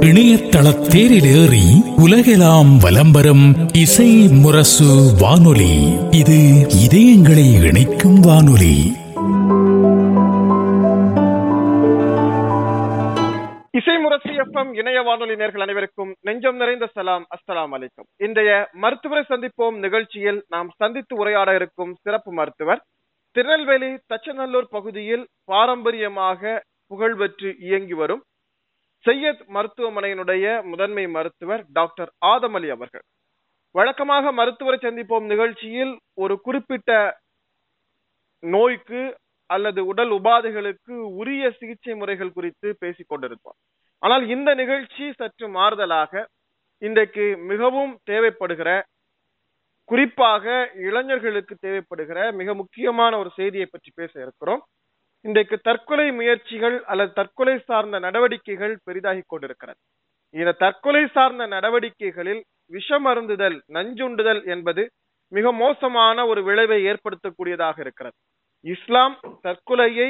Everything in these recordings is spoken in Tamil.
இணையதள ஏறி உலகெல்லாம் வலம் இசை முரசு வானொலி. இது இதயங்களை இணைக்கும் வானொலி. இசை முரசு எஃப்எம் இணைய வானொலி நேர்கள் அனைவருக்கும் நெஞ்சம் நிறைந்த சலாம். அஸ்லாம் அலைக்கும். இன்றைய மருத்துவரை சந்திப்போம் நிகழ்ச்சியில் நாம் சந்தித்து உரையாட இருக்கும் சிறப்பு மருத்துவர் திருநெல்வேலி தச்சநல்லூர் பகுதியில் பாரம்பரியமாக புகழ்பெற்று இயங்கி வரும். செய்யத் மருத்துவமனையினுடைய முதன்மை மருத்துவர் டாக்டர் ஆதம் அலி அவர்கள். வழக்கமாக மருத்துவரை சந்திப்போம் நிகழ்ச்சியில் ஒரு குறிப்பிட்ட நோய்க்கு அல்லது உடல் உபாதைகளுக்கு உரிய சிகிச்சை முறைகள் குறித்து பேசிக் கொண்டிருப்போம். ஆனால் இந்த நிகழ்ச்சி சற்று மாறுதலாக இன்றைக்கு மிகவும் தேவைப்படுகிற குறிப்பாக இளைஞர்களுக்கு தேவைப்படுகிற மிக முக்கியமான ஒரு செய்தியை பற்றி பேச இருக்கிறோம். இன்றைக்கு தற்கொலை முயற்சிகள் அல்லது தற்கொலை சார்ந்த நடவடிக்கைகள் பெரிதாகி கொண்டிருக்கிறது. இந்த தற்கொலை சார்ந்த நடவடிக்கைகளில் விஷமருந்துதல் நஞ்சுண்டுதல் என்பது மிக மோசமான ஒரு விளைவை ஏற்படுத்தக்கூடியதாக இருக்கிறது. இஸ்லாம் தற்கொலையை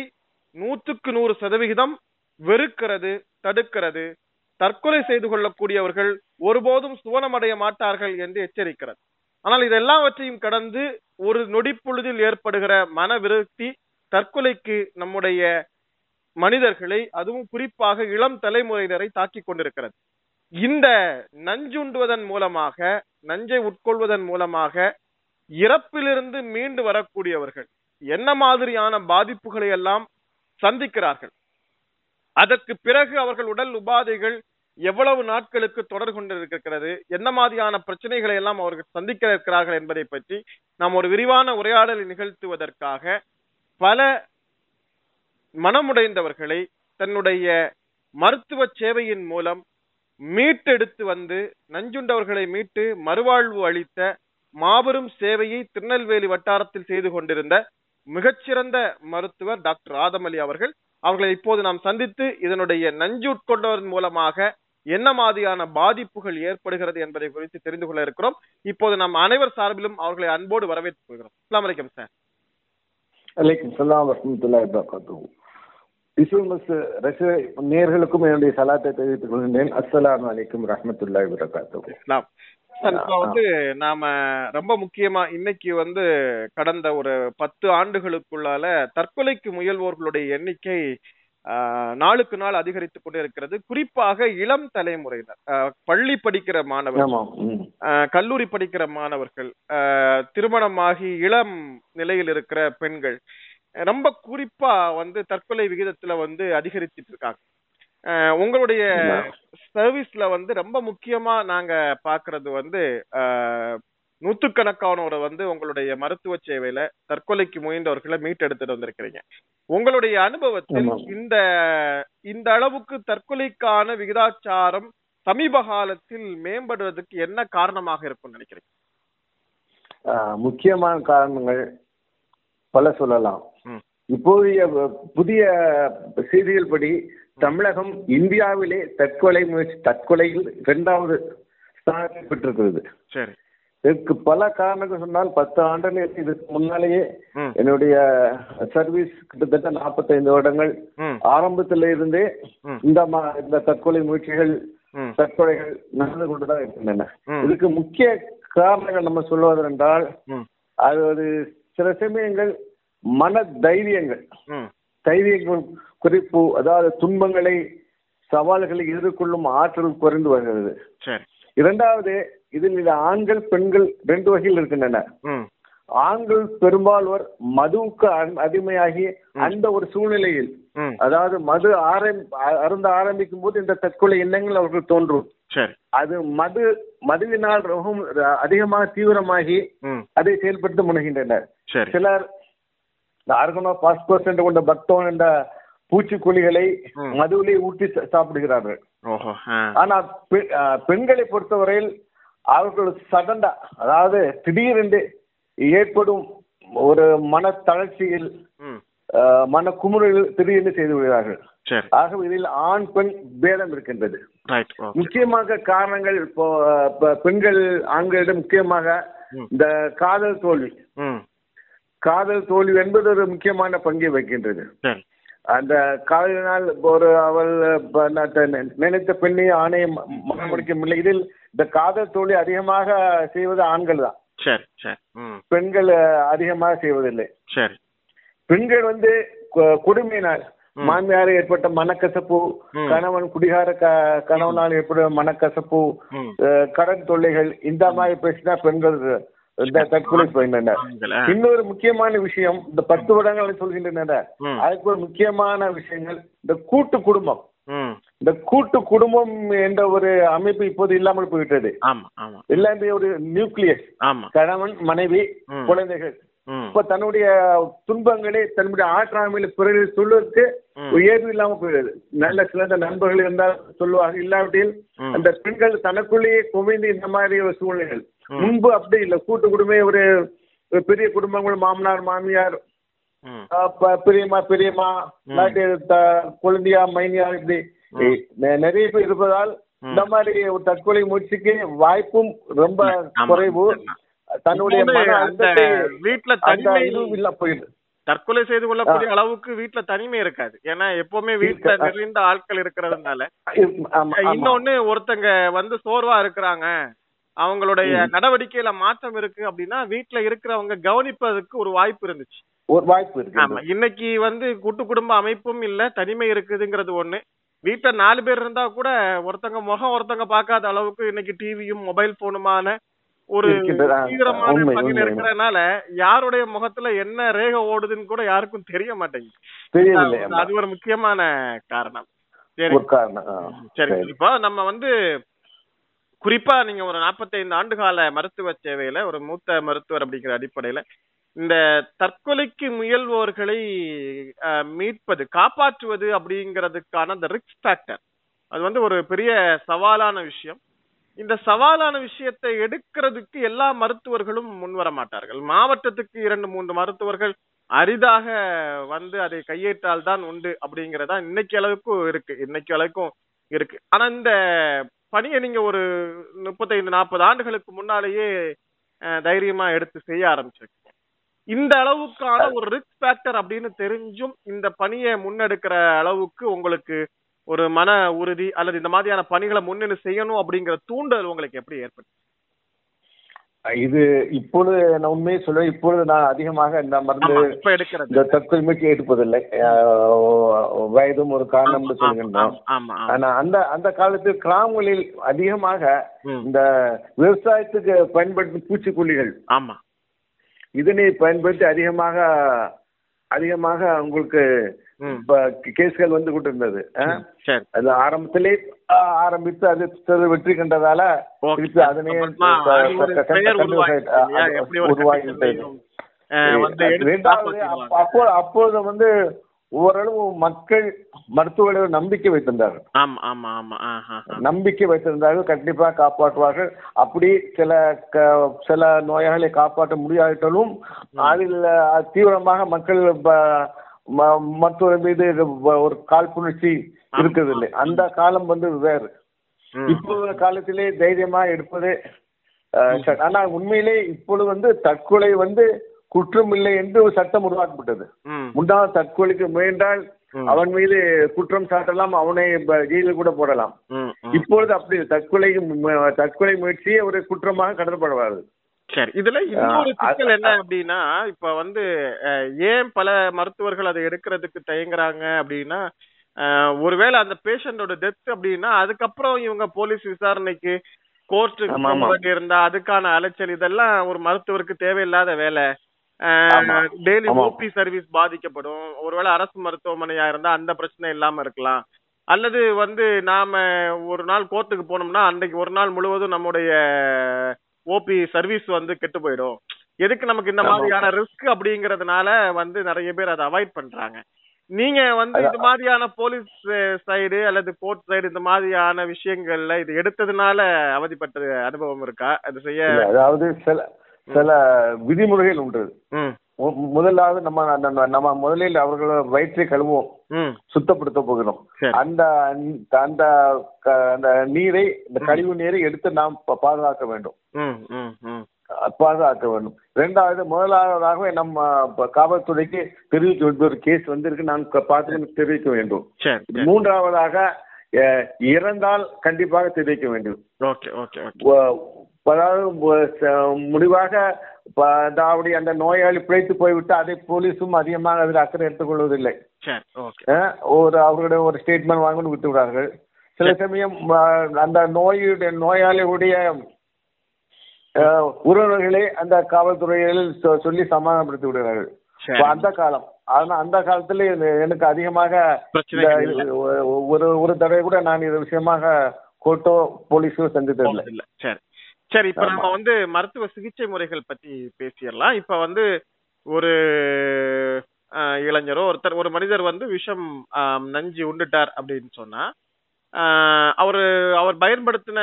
நூற்றுக்கு நூறு சதவிகிதம் வெறுக்கிறது தடுக்கிறது. தற்கொலை செய்து கொள்ளக்கூடியவர்கள் ஒருபோதும் சுவனமடைய மாட்டார்கள் என்று எச்சரிக்கிறது. ஆனால் இதெல்லாவற்றையும் கடந்து ஒரு நொடிப்பொழுதில் ஏற்படுகிற மன விரக்தி தற்கொலைக்கு நம்முடைய மனிதர்களை அதுவும் குறிப்பாக இளம் தலைமுறையினரை தாக்கிக் கொண்டிருக்கிறது. இந்த நஞ்சுண்டுவதன் மூலமாக நஞ்சை உட்கொள்வதன் மூலமாக இறப்பிலிருந்து மீண்டு வரக்கூடியவர்கள் என்ன மாதிரியான பாதிப்புகளை எல்லாம் சந்திக்கிறார்கள்? அதற்கு பிறகு அவர்கள் உடல் உபாதைகள் எவ்வளவு நாட்களுக்கு தொடர் கொண்டிருக்கிறது என்ன மாதிரியான பிரச்சனைகளை எல்லாம் அவர்கள் சந்திக்க இருக்கிறார்கள் என்பதை பற்றி நாம் ஒரு விரிவான உரையாடலை நிகழ்த்துவதற்காக பல மனமுடைந்தவர்களை தன்னுடைய மருத்துவ சேவையின் மூலம் மீட்டெடுத்து வந்து நஞ்சுண்டவர்களை மீட்டு மறுவாழ்வு அளித்த மாபெரும் சேவையை திருநெல்வேலி வட்டாரத்தில் செய்து கொண்டிருந்த மிகச்சிறந்த மருத்துவர் டாக்டர் ஆதமலி அவர்கள் அவர்களை இப்போது நாம் சந்தித்து இதனுடைய நஞ்சு உட்கொண்டவரின் மூலமாக என்ன மாதிரியான பாதிப்புகள் ஏற்படுகிறது என்பதை குறித்து தெரிந்து கொள்ள இருக்கிறோம். இப்போது நாம் அனைவர் சார்பிலும் அவர்களை அன்போடு வரவேற்றுக் கொள்கிறோம். அஸ்லாம் வலைக்கம் சார். அலைக்கும் சலாம் வரமத்துல்லாஹி வபரகாத்துஹு. இசுமஸ் ரச நேர்களுக்கும் என்னுடைய சலாத்தை தெரிவித்துக் கொள்கின்றேன். அஸ்ஸலாமு அலைக்கும் இஸ்லாம் சார் இப்ப வந்து நாம ரொம்ப முக்கியமா இன்னைக்கு வந்து கடந்த ஒரு பத்து ஆண்டுகளுக்குள்ளால தற்கொலைக்கு முயல்வோர்களுடைய எண்ணிக்கை நாளுக்கு நாள் அதிகரித்துக் கொண்டே இருக்கிறது குறிப்பாக இளம் தலைமுறையினர். பள்ளி படிக்கிற மாணவர்கள் கல்லூரி படிக்கிற மாணவர்கள் ஆஹ், திருமணமாகி இளம் நிலையில் இருக்கிற பெண்கள் ரொம்ப குறிப்பா வந்து தற்கொலை விகிதத்துல வந்து அதிகரிச்சிட்டு இருக்காங்க. ஆஹ், உங்களுடைய. சர்வீஸ்ல வந்து ரொம்ப முக்கியமா நாங்க பாக்குறது வந்து ஆஹ், நூத்துக்கணக்கானோரை வந்து உங்களுடைய மருத்துவ சேவையில தற்கொலைக்கு முயன்றவர்களை மீட்டெடுத்துட்டு வந்திருக்கிறீங்க. உங்களுடைய அனுபவத்தில். இந்த இந்த அளவுக்கு தற்கொலைக்கான விகிதாச்சாரம் சமீப காலத்தில் மேம்படுவதற்கு என்ன காரணமாக இருக்கும் நினைக்கிறீங்க? முக்கியமான காரணங்கள் பல சொல்லலாம். இப்போதைய புதிய செய்திகள் படி தமிழகம் இந்தியாவிலே தற்கொலை முயற்சி தற்கொலையில் இரண்டாவது ஸ்தானத்தை பெற்றிருக்கிறது. சரி. இதற்கு பல காரணங்கள் சொன்னால் பத்து ஆண்டுகள் இதுக்கு முன்னாலேயே என்னுடைய சர்வீஸ் கிட்டத்தட்ட 45 வருடங்கள் ஆரம்பத்துல இருந்தே. இந்த இந்த தற்கொலை முயற்சிகள் தற்கொலைகள் நடந்து கொண்டுதான் இருக்கின்றன. இதுக்கு முக்கிய காரணங்கள் நம்ம சொல்வதென்றால் அது ஒரு சில சமயங்கள் மன தைரியங்கள் தைரியங்கள் குறிப்பு அதாவது துன்பங்களை சவால்களை எதிர்கொள்ளும் ஆற்றல் குறைந்து வருகிறது. இரண்டாவது இதில் இந்த ஆண்கள் பெண்கள் ரெண்டு வகையில் இருக்கின்றன. ஆண்கள் பெரும்பாலோர் மதுவுக்கு அடிமையாகி அந்த ஒரு சூழ்நிலையில் அதாவது மது அருந்த ஆரம்பிக்கும் போது இந்த தற்கொலை எண்ணங்கள் அவர்கள் தோன்றும். அது மது மதுவினால் ரொம்பவும் அதிகமாக தீவிரமாகி அதை செயல்படுத்த முனைகின்றனர். சிலர் ஆர்கனோ பாஸ்போர்ட் கொண்ட பக்தோன் என்ற பூச்சிக்கொல்லிகளை. மதுவிலே சா- சாப்பிடுகிறார்கள். ஓஹோ ஆ. ஆனா பெ- ஆ, பெண்களை பொறுத்தவரையில் அவர்கள் சடண்டா அதாவது திடீரென்று ஏற்படும் ஒரு மன தளர்ச்சியில் மன குமுறல் திடீரென்று செய்து விடுகிறார்கள். ஆகவே இதில் ஆண் பெண் பேதம் இருக்கின்றது. முக்கியமாக காரணங்கள் இப்போ பெண்கள் ஆண்களிடம் முக்கியமாக. இந்த காதல் தோல்வி. காதல் தோல்வி என்பது ஒரு முக்கியமான பங்கை வகிக்கின்றது. அந்த காதலினால் ஒரு அவள் நினைத்த பெண்ணை ஆணையை ம- மனம் முடிக்கவில்லை இதில் இந்த காதல் தோல்வி அதிகமாக செய்வது ஆண்கள் தான். சரி சரி. பெண்கள் அதிகமாக செய்வதில்லை. சரி. பெண்கள் வந்து கொடுமையினால். மாமியார் ஏற்பட்ட மனக்கசப்பு. கணவன் குடிகார க- கணவனால் ஏற்பட்ட மனக்கசப்பு கடன் தொல்லைகள் இந்த மாதிரி பேசினா பெண்கள் தற்கொலை ஆ. இன்னொரு முக்கியமான விஷயம் இந்த பத்து வருடங்கள் சொல்கின்றனர் ம். அதுக்கு ஒரு முக்கியமான விஷயங்கள் இந்த கூட்டு குடும்பம் இந்த கூட்டு குடும்பம் என்ற ஒரு அமைப்பு இப்போது இல்லாமல் ஆமா எல்லாமே ஒரு நியூக்ளியஸ் கணவன் மனைவி. குழந்தைகள் இப்ப தன்னுடைய துன்பங்களை தன்னுடைய ஆற்றாமையில பிறகு. ஒரு ஏற்பு இல்லாம போயிடுது நல்ல சிறந்த நண்பர்கள் இருந்தால் சொல்லுவாங்க இல்லாவிட்டில். அந்த பெண்கள் தனக்குள்ளேயே குவிந்து இந்த மாதிரி சூழ்நிலைகள். முன்பு அப்படி இல்லை. கூட்டு குடும்பமே ஒரு பெரிய குடும்பங்கள் மாமனார் மாமியார் பெரியம்மா பெரியம்மா இல்லாட்டி குழந்தையா மைனியார் இப்படி. நிறைய பேர் இருப்பதால். இந்த மாதிரி ஒரு தற்கொலை முயற்சிக்கு வாய்ப்பும் ரொம்ப. குறைவு. தன்னுடைய அந்த தனிமை இல்ல போயிடுது தற்கொலை செய்து கொள்ளக்கூடிய அளவுக்கு வீட்ல தனிமை இருக்காது. ஏன்னா எப்பவுமே இருக்கு. நிறைந்த ஆட்கள் இருக்கிறதுனால. இன்னொன்னு ஒருத்தங்க வந்து சோர்வா இருக்கிறாங்க. அவங்களுடைய நடவடிக்கையில மாற்றம் இருக்கு அப்படின்னா வீட்ல இருக்கிறவங்க கவனிப்பதற்கு ஒரு வாய்ப்பு இருந்துச்சு. ஒரு வாய்ப்பு இருக்கு. ஆமா இன்னைக்கு வந்து கூட்டு குடும்ப அமைப்பும் இல்ல தனிமை இருக்குதுங்கிறது ஒண்ணு. வீட்ல நாலு பேர் இருந்தா கூட ஒருத்தங்க முகம் ஒருத்தங்க பார்க்காத அளவுக்கு இன்னைக்கு டிவியும் மொபைல் போனுமான ஒரு தீவிரமான பணியில. இருக்கிறதுனால யாருடைய முகத்துல என்ன ரேகை ஓடுதுன்னு கூட யாருக்கும் தெரிய மாட்டேங்குது. அது ஒரு முக்கியமான காரணம். சரி சரி. இப்போ நம்ம வந்து குறிப்பா நீங்க ஒரு நாற்பத்தைந்து ஆண்டு கால மருத்துவ சேவையில ஒரு மூத்த மருத்துவர் அப்படிங்கிற அடிப்படையில இந்த தற்கொலைக்கு முயல்வோர்களை அஹ், மீட்பது காப்பாற்றுவது அப்படிங்கிறதுக்கான அந்த ரிக்ஸ் ஃபேக்டர் அது வந்து ஒரு பெரிய சவாலான விஷயம். இந்த சவாலான விஷயத்தை எடுக்கிறதுக்கு எல்லா மருத்துவர்களும் முன்வர மாட்டார்கள். மாவட்டத்துக்கு இரண்டு மூன்று மருத்துவர்கள் அரிதாக வந்து அதை கையேற்றால் தான் உண்டு அப்படிங்கிறதா இன்னைக்கு அளவுக்கு இருக்கு. இன்னைக்கு அளவுக்கும் இருக்கு. ஆனா இந்த பணியை நீங்க ஒரு முப்பத்தைந்து நாற்பது ஆண்டுகளுக்கு முன்னாலேயே தைரியமா எடுத்து செய்ய ஆரம்பிச்சிருக்கீங்க. இந்த அளவுக்கான ஒரு ரிஸ்க் ஃபேக்டர் அப்படின்னு தெரிஞ்சும் இந்த பணியை முன்னெடுக்கிற அளவுக்கு உங்களுக்கு ஒரு மன உறுதி அல்லது இந்த மாதிரியான பணிகளை முன்னெடுத்து செய்யணும் அப்படிங்கிற தூண்டல் உங்களுக்கு எப்படி ஏற்பட்டு இது இப்பொழுது நான் உண்மையை சொல்லுவேன். இப்பொழுது நான் அதிகமாக இந்த மருந்து இந்த தற்கொலை முயற்சி எடுப்பதில்லை. வயதும் ஒரு காரணம் சொல்கின்றோம். ஆனா அந்த அந்த காலத்தில் கிராமங்களில் அதிகமாக. இந்த விவசாயத்துக்கு பயன்படுத்தும் பூச்சிக்கொல்லிகள். ஆமா. இதனை பயன்படுத்தி அதிகமாக அதிகமாக உங்களுக்கு கேஸ்கள் வந்து கொண்டிருந்தது. அது ஆரம்பத்திலே ஆரம்பித்து அது சிறு வெற்றி கண்டதால. திருப்பி அதனே அப்புறமா அது ஒரு க- க- பெயர் க- உருவாயிடுச்சு ஆஹ், இல்லையா? அது எப்படி ஒரு உருவாகிவிட்டது. கண்டிஷனையும், அஹ், வந்து எடுத்து இரண்டாவது காப்பாத்திடுவாங்க. அப்ப- அப்போ அப்போது வந்து ஓரளவு மக்கள் மருத்துவர்களை நம்பிக்கை வைத்திருந்தார்கள். நம்பிக்கை வைத்திருந்தார்கள் கண்டிப்பாக காப்பாற்றுவார்கள் அப்படி சில சில நோயாளிகளை காப்பாற்ற முடியாவிட்டாலும் அதில் தீவிரமாக மக்கள் மருத்துவர் மீது ஒரு காழ்ப்புணர்ச்சி இருக்கிறதில்லை அந்த காலம் வந்து வேறு ம். இப்போது காலத்திலே தைரியமா எடுப்பது ஆனா உண்மையிலே இப்பொழுது வந்து தற்கொலை வந்து குற்றம் இல்லை என்று ஒரு சட்டம் உருவாக்கப்பட்டது. முன்னாள் தற்கொலைக்கு முயன்றால். அவன் மீது குற்றம் சாட்டலாம் அவனை ஜெயிலில் கூட போடலாம். இப்பொழுது அப்படி. தற்கொலை தற்கொலை முயற்சியே ஒரு குற்றமாக கருதப்படுவார்கள் சரி இதுல இன்னொரு சிக்கல் என்ன அப்படின்னா இப்ப வந்து ஏன் பல மருத்துவர்கள் அதை எடுக்கிறதுக்கு தயங்குறாங்க அப்படின்னா ஒருவேளை அந்த பேஷண்டோட டெத் அப்படின்னா அதுக்கப்புறம் இவங்க போலீஸ் விசாரணைக்கு கோர்ட்டுக்கு வேண்டியிருந்தா அதுக்கான அலைச்சல் இதெல்லாம் ஒரு மருத்துவருக்கு தேவையில்லாத வேலை. டெய்லி. ஓபி சர்வீஸ் பாதிக்கப்படும் ஒருவேளை அரசு மருத்துவமனையா இருந்தா அந்த பிரச்சனை இல்லாம இருக்கலாம் அல்லது வந்து நாம ஒரு நாள் கோர்ட்டுக்கு போனோம்னா அன்னைக்கு ஒரு நாள் முழுவதும் நம்முடைய ஓபி சர்வீஸ் வந்து கெட்டு போயிடும் எதுக்கு நமக்கு இந்த. மாதிரியான ரிஸ்க் அப்படிங்கறதுனால வந்து நிறைய பேர் அதை அவாய்ட் பண்றாங்க நீங்க வந்து. இது மாதிரியான போலீஸ் சைடு அல்லது கோர்ட் சைடு இந்த மாதிரியான விஷயங்கள்ல இது எடுத்ததுனால அவதிப்பட்ட அனுபவம் இருக்கா? அது செய்ய அதாவது சில சில விதிமுறைகள் உண்டு. முதலாவது நம்ம நம்ம- முதலில் அவர்கள் வயிற்றை கழுவுவோம். ம். சுத்தப்படுத்த போகிறோம் சரி. அந்த அந்த அந்த நீரை இந்த கழிவு நீரை எடுத்து நாம் பாதுகாக்க வேண்டும். பாதுகாக்க வேண்டும். இரண்டாவது முதலாவதாகவே நம்ம காவல்துறைக்கு தெரிவிக்க வேண்டிய ஒரு கேஸ் வந்திருக்கு. நான் பார்த்து தெரிவிக்க வேண்டும். மூன்றாவதாக இறந்தால் கண்டிப்பாக தெரிவிக்க வேண்டும். ஓகே ஓகே அதாவது முடிவாக அதாவது அந்த நோயாளி பிழைத்து போய்விட்டு அதை போலீஸும் அதிகமாக அதில் அக்கறை எடுத்துக்கொள்வதில்லை. ஒரு அவர்களுடைய ஒரு ஸ்டேட்மெண்ட் வாங்கி விட்டு விடார்கள் சில சமயம் அந்த நோயுடைய நோயாளியுடைய உறவினர்களே அந்த காவல்துறையில் சொ- சொல்லி சமாதானப்படுத்தி விடுகிறார்கள். அந்த காலம். ஆனா அந்த காலத்துல எனக்கு அதிகமாக ஒரு ஒரு தடவை கூட நான் இது விஷயமாக கோர்ட்டோ போலீஸோ செஞ்சதில்லை இல்ல சரி. சரி இப்ப. நம்ம வந்து மருத்துவ சிகிச்சை முறைகள் பத்தி பேசிடலாம். இப்ப வந்து ஒரு இளைஞரோ ஒருத்தர் ஒரு மனிதர் வந்து விஷம் நஞ்சு உண்டுட்டார் அப்படின்னு சொன்னா அவரு அவர் பயன்படுத்தின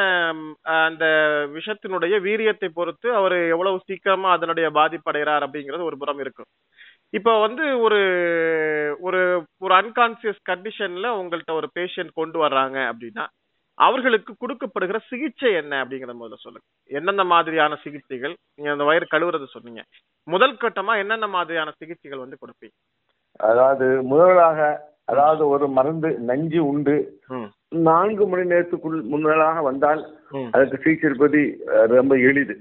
அந்த விஷத்தினுடைய வீரியத்தை பொறுத்து அவர் எவ்வளவு சீக்கிரமா அதனுடைய பாதிப்படைகிறார் அப்படிங்கிறது ஒரு புறம் இருக்கும். இப்போ வந்து ஒரு ஒரு ஒரு அன்கான்சியஸ் கண்டிஷன்ல உங்கள்ட்ட ஒரு பேஷண்ட் கொண்டு வர்றாங்க அப்படின்னா அவர்களுக்கு கொடுக்கப்படுகிற சிகிச்சை என்ன அப்படிங்கறத முதல்ல சொல்லுங்க. என்னென்ன மாதிரியான சிகிச்சைகள்? நீங்க அந்த வயிறு கழுவுறது சொன்னீங்க. முதல் கட்டமா என்னென்ன மாதிரியான சிகிச்சைகள் வந்து கொடுப்பீங்க? அதாவது முதலாக அதாவது ஒரு மருந்து நஞ்சு உண்டு. நான்கு மணி நேரத்துக்குள் முன்னதாக வந்தால் ம். அதுக்கு சிகிச்சை ரொம்ப எளிது.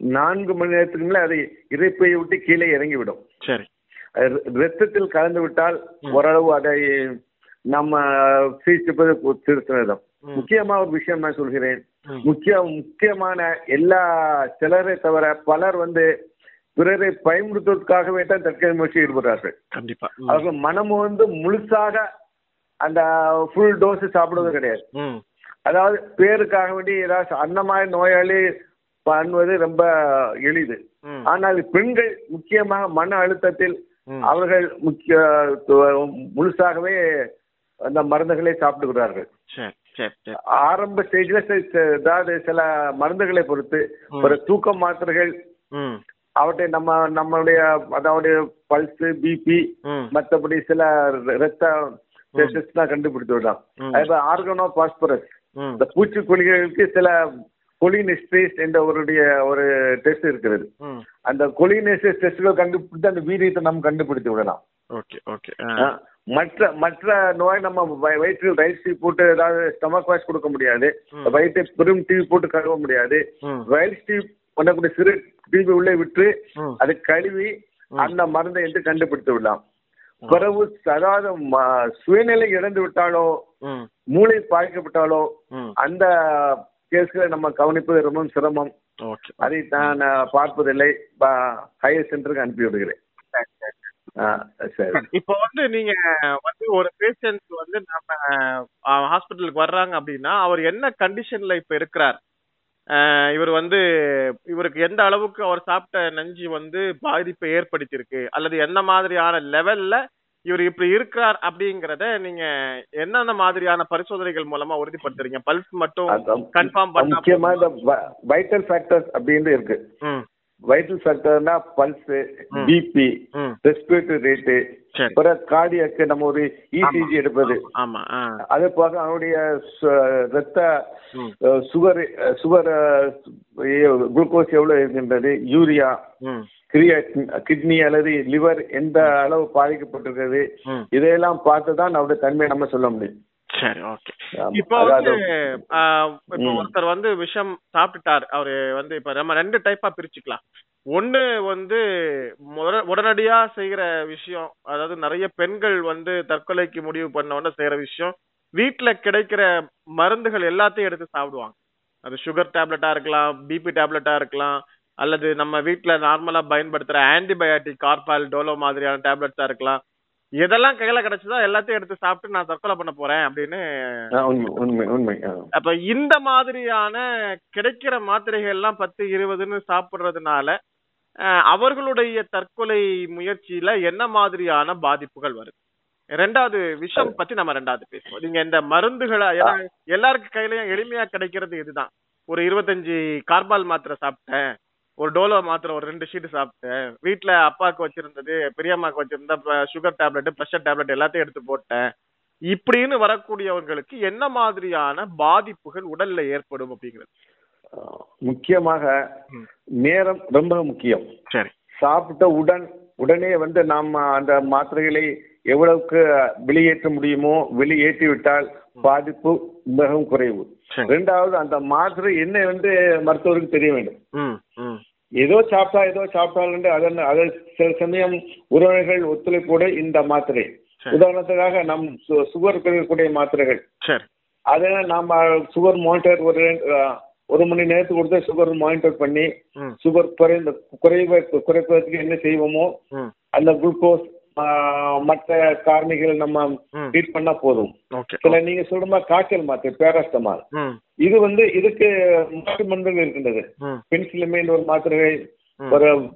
நான்கு மணி நேரத்துக்கு மேல அதை இறைப்பையை விட்டு கீழே இறங்கிவிடும். ரத்தத்தில் கலந்து விட்டால் ஓரளவு அதை நம்ம சிகிச்சைப்பது திருத்தம். முக்கியமா ஒரு விஷயம் நான் சொல்கிறேன். முக்கிய முக்கியமான எல்லா சிலரை தவிர பலர் வந்து பிறரை பயன்படுத்துவதற்காகவே தான் தற்கொலை முயற்சி ஈடுபடுறார்கள் கண்டிப்பா. அவர்கள் மனம் வந்து முழுசாக அந்த ஃபுல் டோஸ் சாப்பிடுவது கிடையாது. அதாவது பேருக்காக வேண்டி ஏதாவது அந்த மாதிரி நோயாளி பண்ணுவது ரொம்ப எளிது. ஆனால் பெண்கள் முக்கியமாக மன அழுத்தத்தில். அவர்கள் முக்கிய முழுசாகவே அந்த மருந்துகளை சாப்பிடுகிறார்கள் ஆரம்ப ஸ்டேஜ்ல அதாவது சில மருந்துகளை பொறுத்து. ஒரு தூக்க மாத்திரைகள் அவற்றை நம்ம நம்மளுடைய அதாவது பல்ஸ் பிபி மற்றபடி சில ரத்த டெஸ்ட்லாம் கண்டுபிடித்து விடலாம். அதே ஆர்கனோ பாஸ்பரஸ் இந்த பூச்சிக்கொல்லிகளுக்கு சில கொலினிஸ்ட்ரேஸ் என்ற ஒருடைய ஒரு டெஸ்ட் இருக்கிறது. அந்த கொலினேசியஸ் டெஸ்ட்கள் கண்டுபிடித்து அந்த வீரியத்தை நம்ம கண்டுபிடித்து விடலாம். Okay okay. மற்ற மற்ற நோய் நம்ம வய- வயிற்றில் ரைஸ் டீ போட்டு ஏதாவது ஸ்டமக் வாஷ் கொடுக்க முடியாது. வயிற்றை பெரும் டீ போட்டு கழுவ முடியாது. ரைஸ் டீ பண்ணக்கூடிய சிறு டிவி உள்ளே விட்டு அதை கழுவி அந்த மருந்தை என்று கண்டுபிடித்து விடலாம். பிறகு அதாவது ம- சுயநிலை இழந்து விட்டாலோ மூளை பாதிக்கப்பட்டாலோ அந்த கேஸ்களை நம்ம கவனிப்பது ரொம்ப சிரமம். அதை நான் பார்ப்பதில்லை. ஹையர் சென்டருக்கு அனுப்பி விடுகிறேன். இப்போ வந்து நீங்க வந்து ஒரு பேஷண்ட் வந்து நம்ம ஹாஸ்பிட்டலுக்கு வர்றாங்க அப்படின்னா அவர் என்ன கண்டிஷன்ல இப்ப இருக்கிறார்? இவர் வந்து இவருக்கு எந்த அளவுக்கு அவர் சாப்பிட்ட நஞ்சு வந்து பாதிப்பை ஏற்படுத்தியிருக்கு? அல்லது எந்த மாதிரியான லெவல்ல இவர் இப்படி இருக்கிறார் அப்படிங்கறத நீங்க என்னென்ன மாதிரியான பரிசோதனைகள் மூலமா உறுதிப்படுத்துறீங்க? பல்ஸ் மட்டும் கன்ஃபார்ம் பண்ணா முக்கியமா இந்த வைட்டல் ஃபேக்டர்ஸ் அப்படின்னு இருக்கு. வைட்டல் ஃபேக்டர்னா பல்ஸ். பிபி ரெஸ்பிரேட்டரி ரேட்டு பிறகு கார்டியாக்கு நம்ம ஒரு இசிஜி எடுப்பது. ஆமா ஆ. அது போக அவனுடைய ரத்த சுகர் சுகர் குளுக்கோஸ் எவ்வளவு இருக்கின்றது? யூரியா கிட்னி அல்லது லிவர் எந்த அளவு பாதிக்கப்பட்டிருக்கிறது. இதையெல்லாம் பார்த்து தான் அவருடைய தன்மையை நம்ம சொல்ல முடியும். சரி ஓகே. இப்போ வந்து இப்போ. ஒருத்தர் வந்து விஷம் சாப்பிட்டுட்டார். அவரு வந்து இப்ப நம்ம ரெண்டு டைப்பா பிரிச்சுக்கலாம். ஒண்ணு வந்து முத- உடனடியா செய்யற விஷயம் அதாவது நிறைய பெண்கள் வந்து தற்கொலைக்கு முடிவு பண்ண உடனே செய்யற விஷயம் வீட்டுல கிடைக்கிற மருந்துகள் எல்லாத்தையும் எடுத்து சாப்பிடுவாங்க. அது சுகர் டேப்லெட்டா இருக்கலாம் பிபி டேப்லெட்டா இருக்கலாம் அல்லது நம்ம வீட்ல நார்மலா பயன்படுத்துற ஆன்டிபயாட்டிக் கார்பால் டோலோ மாதிரியான டேப்லெட்ஸா இருக்கலாம். எதெல்லாம் கையில கிடைச்சதோ எல்லாத்தையும் எடுத்து சாப்பிட்டு நான் தற்கொலை பண்ண போறேன் அப்படின்னு உண்மை உண்மை. அப்ப இந்த மாதிரியான கிடைக்கிற மாத்திரைகள் எல்லாம் பத்து இருபதுன்னு சாப்பிடுறதுனால அவர்களுடைய தற்கொலை முயற்சியில என்ன மாதிரியான பாதிப்புகள் வருது ரெண்டாவது விஷம் பத்தி நம்ம ரெண்டாவது பேசுவோம். நீங்க இந்த மருந்துகளை ஏன்னா எல்லாருக்கு கையிலயும் எளிமையா கிடைக்கிறது இதுதான். ஒரு இருபத்தஞ்சு கார்பால் மாத்திரை சாப்பிட்டேன். ஒரு டோலோ மாத்திரை ஒரு ரெண்டு ஷீட் சாப்பிட்டேன். வீட்ல அப்பாவுக்கு வச்சிருந்தது பெரியம்மாக்கு வச்சிருந்த சுகர் டேப்லெட் ப்ரெஷர் டேப்லெட் எல்லாத்தையும் எடுத்து போட்டேன். இப்படின்னு வரக்கூடியவர்களுக்கு என்ன மாதிரியான பாதிப்புகள் உடல்ல ஏற்படும் அப்படிங்கிறது? முக்கியமாக. நேரம் ரொம்ப முக்கியம். சரி. சாப்பிட்ட உடன் உடனே வந்து நாம் அந்த மாத்திரைகளை எவ்வளவுக்கு வெளியேற்ற முடியுமோ வெளியேற்றி விட்டால் பாதிப்பு மிகவும் குறைவு. ரெண்டாவது அந்த மாத்திரை என்ன வந்து மருத்துவருக்கு தெரிய வேண்டும். ஏதோ சாப்பிட்டா ஏதோ சாப்பிட்டால் அதன் அது சில சமயம் உறவினர்கள் ஒத்துழைப்போடு இந்த மாத்திரை. உதாரணத்துக்காக நம் சுகர் இருக்கக்கூடிய மாத்திரைகள். சரி. அதை நாம சுகர் மானிட்டர் ஒரு ஒரு மணி நேரத்துக்கு கொடுத்து சுகர் மானிட்டர் பண்ணி சுகர் குறைந்த குறைவ குறைப்பதற்கு என்ன செய்வோமோ அந்த குளுக்கோஸ் மற்ற காரணிகள் நம்ம ட்ரீட் பண்ணா போதும். சில நீங்க சொல்ற மாதிரி காய்ச்சல் மாத்திரை பேராஸ்டமால் இது வந்து இதுக்கு மாற்று மருந்துகள் இருக்கின்றது. பென்சிலமைன் ஒரு மாத்திரை. ஒரு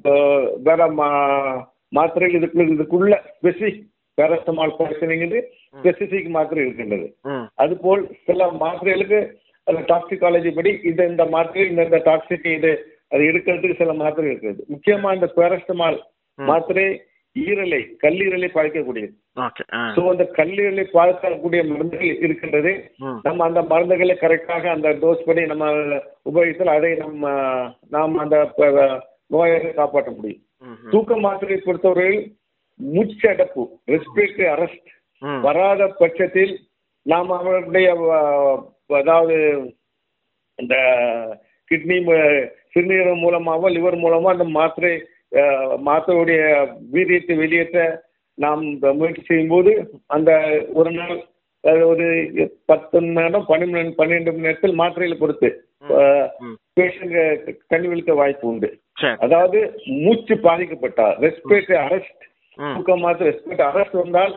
வேற மா- மாத்திரைகள் இதுக்குள்ள இதுக்குள்ள ஸ்பெசிபிக் பேராஸ்டமால் பிரச்சனைங்கிறது ஸ்பெசிபிக் மாத்திரை இருக்கின்றது. அதுபோல் சில மாத்திரைகளுக்கு அந்த டாக்ஸிகாலஜி படி இந்த இந்த மாத்திரை இந்த இந்த டாக்ஸிக் இது அது எடுக்கிறதுக்கு சில மாத்திரை இருக்குது. முக்கியமா இந்த பேரஸ்டமால். மாத்திரை ஈரலை கல்லீரலை பாதிக்கக்கூடியது. ஸோ அந்த கல்லீரலை பாதிக்கக்கூடிய மருந்துகள் இருக்கின்றது. நம்ம அந்த மருந்துகளை கரெக்டாக அந்த டோஸ் படி நம்ம உபயோகித்தால் அதை நம்ம நாம் அந்த நோயை காப்பாற்ற முடியும். தூக்க மாத்திரையை பொறுத்தவரையில் மூச்சு அடப்பு ரெஸ்பிரேட்டரி அரெஸ்ட் வராத பட்சத்தில் நாம் அவர்களுடைய அஹ், அதாவது இந்த கிட்னி சிறுநீரகம் மூலமாவோ லிவர் மூலமோ அந்த மாத்திரை மாத்திரையுடைய வீரியத்தை வெளியேற்ற நாம் முயற்சி செய்யும்போது அந்த ஒரு நாள் ஒரு பத்து மணி நேரம் பன்னெண்டு மணி பன்னெண்டு மணி நேரத்தில் மாத்திரைகளை பொறுத்து. பேஷண்ட் கண்ணி விழுக்க வாய்ப்பு உண்டு. அதாவது மூச்சு பாதிக்கப்பட்டால் ரெஸ்பிரேட்டரி அரெஸ்ட் மாத்திரை ரெஸ்பிரேட்டரி அரெஸ்ட் வந்தால்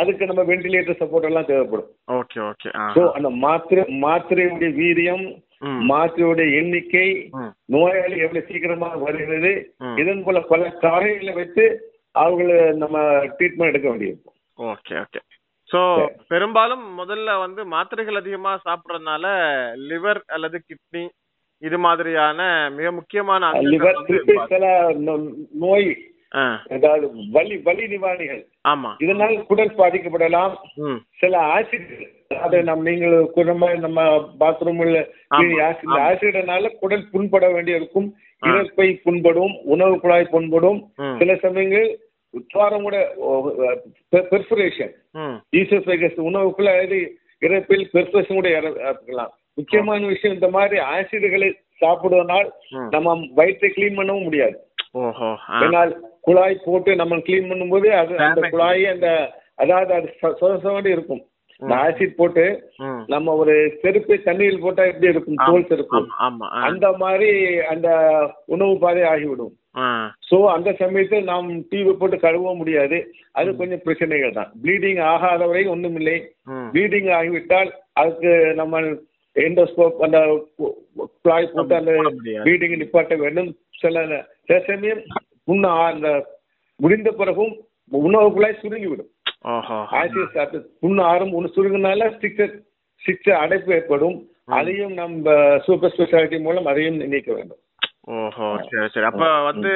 அதுக்கு நம்ம வெண்டிலேட்டர் சப்போர்ட் எல்லாம் தேவைப்படும். Okay okay. ஸோ அந்த மாத்திரை மாத்திரையுடைய வீரியம் ம் மாத்திரையுடைய எண்ணிக்கை நோயாளி எவ்வளவு சீக்கிரமாக வருகிறது. இதன் போல பல காரியங்களை வைத்து அவங்களை நம்ம ட்ரீட்மெண்ட் எடுக்க வேண்டியிருக்கும் ஓகே ஓகே சோ சரி. பெரும்பாலும் முதல்ல வந்து மாத்திரைகள் அதிகமா சாப்பிடறதுனால லிவர் அல்லது கிட்னி இது மாதிரியான மிக முக்கியமான லிவர் சில நோய் அதாவது வலி வலி நிவாரணிகள் ஆமா. இதனால் குடல் பாதிக்கப்படலாம் சில ஆசிட் அது நம்ம நீங்கள் குடும்ப நம்ம பாத்ரூம்ல ஆசிட். ஆசிட்னால குடல் புண்பட வேண்டியிருக்கும் இறப்பை புண்படும் உணவு குழாய் புண்படும். சில சமயங்கள் துவாரம் கூட பெர்ஃபரேஷன் ம். ஈசோஃபேகஸ் உணவுக்குள்ள இது இறப்பில் பெர்ஃபரேஷன் கூட இற- இருக்கலாம். முக்கியமான விஷயம் இந்த மாதிரி ஆசிடுகளை சாப்பிடுவதனால். நம்ம வயிற்றை க்ளீன் பண்ணவும் முடியாது. ஏன்னால் குழாய் போட்டு நம்ம க்ளீன் பண்ணும்போது அது அந்த. குழாய் அந்த அதாவது அது சொதசோண்டு இருக்கும். ஆசிட் போட்டு நம்ம ஒரு செருப்பு தண்ணீர் போட்டா எப்படி இருக்கும்? தோல் செருப்பு. அந்த மாதிரி அந்த உணவு பாதை ஆகிவிடும். சோ அந்த சமயத்தில் நாம் டிவி போட்டு கழுவ முடியாது. அது கொஞ்சம் பிரச்சனைகள் தான். ப்ளீடிங் ஆகாத வரை ஒண்ணுமில்லை. ம். ப்ளீடிங் ஆகிவிட்டால் அதுக்கு நம்ம எண்டோஸ்கோப் அந்த குழாய் போட்டு அந்த. ப்ளீடிங் நிப்பாட்ட வேண்டும். சில சில சமயம் புண்ணு ஆ- அந்த முடிந்த பிறகும் உணவு குழாய் சுருங்கிவிடும் ஆசிட் புண்ணு ஆறும் ஒன்று சுருங்கினால ஸ்டிக்சர் ஸ்டிக்சர் அடைப்பு ஏற்படும். அதையும் நம்ம சூப்பர் ஸ்பெஷாலிட்டி மூலம் அதையும் நீக்க வேண்டும். ஓஹோ சரி சரி. அப்ப வந்து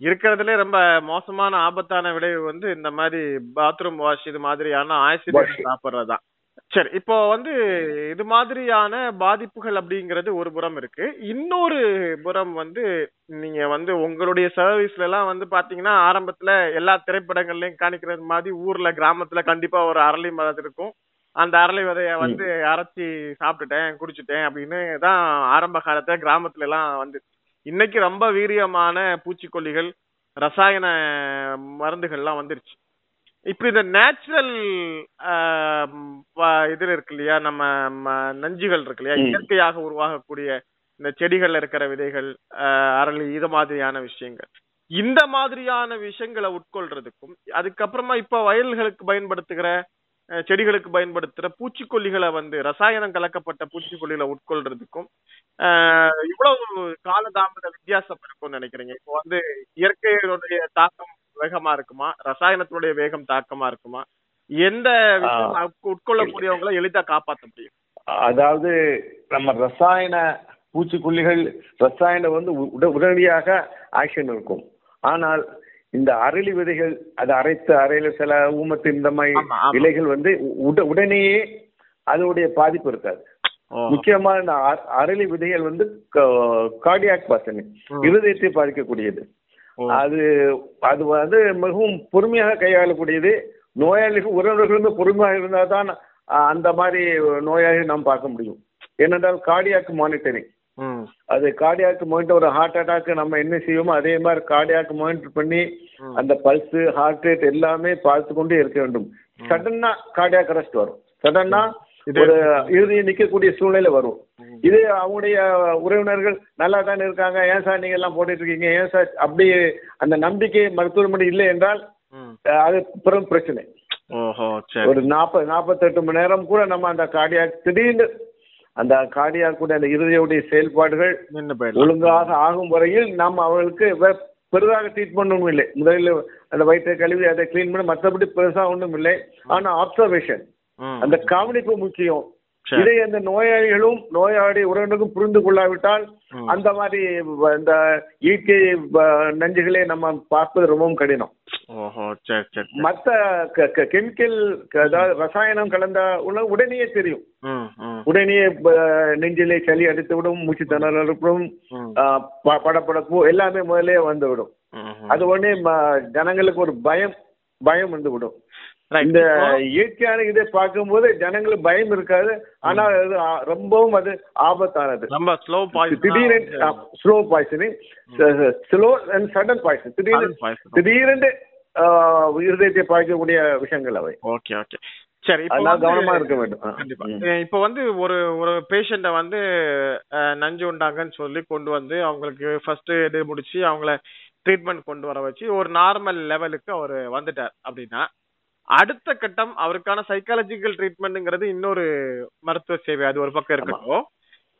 இருக்கிறதுலே ரொம்ப மோசமான ஆபத்தான விளைவு வந்து இந்த மாதிரி பாத்ரூம் வாஷ் இது மாதிரியான ஆசிட். சாப்பிடுறதுதான் சரி இப்போ வந்து இது மாதிரியான பாதிப்புகள் அப்படிங்கிறது ஒரு புறம் இருக்கு. இன்னொரு புறம் வந்து நீங்க வந்து உங்களுடைய சர்வீஸ்ல எல்லாம் வந்து பாத்தீங்கன்னா ஆரம்பத்துல எல்லா திரைப்படங்கள்லயும் காணிக்கிறது மாதிரி ஊர்ல கிராமத்துல கண்டிப்பா ஒரு அரளி மரம் இருக்கும். அந்த அரளி விதைய வந்து அரைச்சி சாப்பிட்டுட்டேன் குடிச்சிட்டேன் அப்படின்னு தான் ஆரம்ப காலத்துல கிராமத்துல எல்லாம் வந்து. இன்னைக்கு ரொம்ப வீரியமான பூச்சிக்கொல்லிகள் ரசாயன மருந்துகள்லாம் வந்துருச்சு. இப்ப இந்த நேச்சுரல் இதுல இருக்கு இல்லையா நம்ம நஞ்சுகள் இருக்கு இல்லையா. இயற்கையாக உருவாகக்கூடிய இந்த செடிகள்ல இருக்கிற விதைகள் அரளி இது மாதிரியான விஷயங்கள் இந்த மாதிரியான விஷயங்களை உட்கொள்றதுக்கும் அதுக்கப்புறமா இப்ப வயல்களுக்கு பயன்படுத்துகிற செடிகளுக்கு பயன்படுத்துற பூச்சிக்கொல்லிகளை வந்து ரசாயனம் கலக்கப்பட்ட பூச்சிக்கொல்லிகளை உட்கொள்றதுக்கும் ஆஹ், இவ்வளவு காலதாமத வித்தியாசம் இருக்கும்னு நினைக்கிறீங்க இப்போ வந்து இயற்கையினுடைய தாக்கம் வேகமா இருக்குமா ரசாயனத்தினுடைய வேகம் தாக்கமா இருக்குமா எந்த உட்கொள்ளக்கூடியவங்களை எளிதா காப்பாற்ற முடியும் அதாவது நம்ம ரசாயன பூச்சிக்கொல்லிகள் ரசாயன வந்து உட உடனடியாக ஆக்ஷன் இருக்கும் ஆனால் இந்த அரளி விதைகள் அது அரைத்த அரையில சில ஊமத்து இந்த மாதிரி. இலைகள் வந்து உட உடனேயே அதோடைய பாதிப்பு இருக்காது ஓ. முக்கியமா இந்த அ- அரளி விதைகள் வந்து கார்டியாக் பர்சன் ம். இருதயத்தை பாதிக்கக்கூடியது. அது அது வந்து மிகவும் பொறுமையாக கையாளக்கூடியது. நோயாளிகள் உறவினர்களுமே பொறுமையாக இருந்தால் தான் அந்த மாதிரி நோயாளிகளை நாம் பார்க்க முடியும். ஏனென்றால் கார்டியாக் மானிட்டரிங் அது கார்டியாக் மானிட்டர் ஒரு ஹார்ட் அட்டாக் நம்ம என்ன செய்வோமோ அதே மாதிரி கார்டியாக் மானிட்டர் பண்ணி. அந்த பல்ஸ் ஹார்ட் ரேட் எல்லாமே பார்த்து கொண்டே இருக்க வேண்டும். சடனா கார்டியாக் அரெஸ்ட் வரும். சடனா ஒரு இறுதியை நிற்கக்கூடிய சூழ்நிலை வரும். இது அவங்களுடைய உறவினர்கள் நல்லா தானே இருக்காங்க ஏன் சார் நீங்க எல்லாம் போட்டுட்டு இருக்கீங்க ஏன் சார் அப்படி அந்த நம்பிக்கை மருத்துவமனை இல்லை என்றால் அது பெரும் பிரச்சனை. ஒரு நாற்பது நாற்பத்தெட்டு மணி நேரம் கூட நம்ம அந்த கார்டியாக் திடீர்னு அந்த கார்டியாக் கூட அந்த இருதயுடைய செயல்பாடுகள் ஒழுங்காக ஆகும் வரையில் நாம் அவர்களுக்கு பெரிதாக ட்ரீட்மெண்ட் ஒன்றும் இல்லை. முதலில் அந்த வயிற்றை கழுவி அதை க்ளீன் பண்ண மற்றபடி பெருசா ஒன்றும் இல்லை. ஆனா அப்சர்வேஷன் ம். அந்த கவனிப்பு முக்கியம். இதை அந்த நோயாளிகளும் நோயாளி உறவினருக்கும் புரிந்து கொள்ளாவிட்டால். அந்த மாதிரி இந்த இயற்கை நஞ்சுகளை நம்ம பார்ப்பது ரொம்பவும் கடினம். மற்ற கெமிக்கல் அதாவது ரசாயனம் கலந்த உணவு உடனே தெரியும் உடனே நெஞ்சிலே சளி அடித்து விடும் மூச்சு திணறல் இருக்கும் ம். ஆ, ப- படபடப்பு எல்லாமே முதலே வந்து விடும் ம், ம். அது உடனே ஜனங்களுக்கு ஒரு பயம் பயம் வந்து விடும். இந்த இயற்கையான இதை பார்க்கும்போது ஜனங்களுக்கு பயம் இருக்காது. ஆனா அது ரொம்பவும் அது ஆபத்தானது. ரொம்ப ஸ்லோ திடீரென்று slow poisoning slow and sudden poison திடீர்னு திடீரென்று இருதயத்தை பாய்க்கக்கூடிய விஷயங்கள் அவை. ஓகே ஓகே சரி கவனமா இருக்க வேண்டும். இப்போ வந்து ஒரு ஒரு பேஷண்ட்டை வந்து நஞ்சு உண்டாங்கன்னு சொல்லி கொண்டு வந்து அவங்களுக்கு ஃபர்ஸ்ட் இது முடிச்சு அவங்கள ட்ரீட்மெண்ட் கொண்டு வர வச்சு ஒரு நார்மல் லெவலுக்கு அவர் வந்துட்டார் அப்படின்னா அடுத்த கட்டம் அவருக்கான சைக்காலஜிக்கல் ட்ரீட்மெண்ட்ங்கிறது இன்னொரு மருத்துவ சேவை அது ஒரு பக்கம் இருக்கட்டும்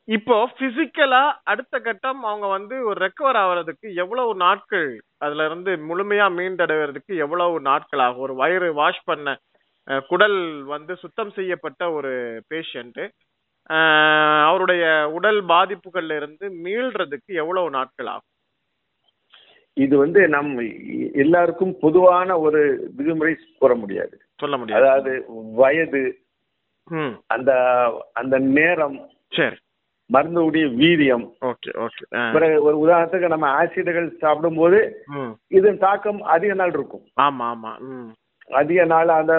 இப்போ பிசிக்கலா அடுத்த கட்டம் அவங்க வந்து ஒரு ரெக்கவர் ஆகுறதுக்கு எவ்வளவு நாட்கள் அதுல இருந்து முழுமையா மீண்டடைவதற்கு எவ்வளவு நாட்கள் ஆகும்? ஒரு வயிறு வாஷ் பண்ண குடல் வந்து சுத்தம் செய்யப்பட்ட ஒரு பேஷண்ட் அவருடைய உடல் பாதிப்புகள்ல இருந்து மீள்றதுக்கு எவ்வளவு நாட்கள் ஆகும்? இது வந்து நம் எல்லாருக்கும் பொதுவான ஒரு விதிமுறை கூற முடியாது. சொல்ல முடியாது. அதாவது வயது அந்த அந்த நேரம் சரி. மருந்துடைய வீரியம். Okay okay. பிறகு ஒரு உதாரணத்துக்கு நம்ம ஆசிடுகள் சாப்பிடும்போது இதன் தாக்கம் அதிக நாள் இருக்கும். ஆமா ஆமா. அதிக நாள் அந்த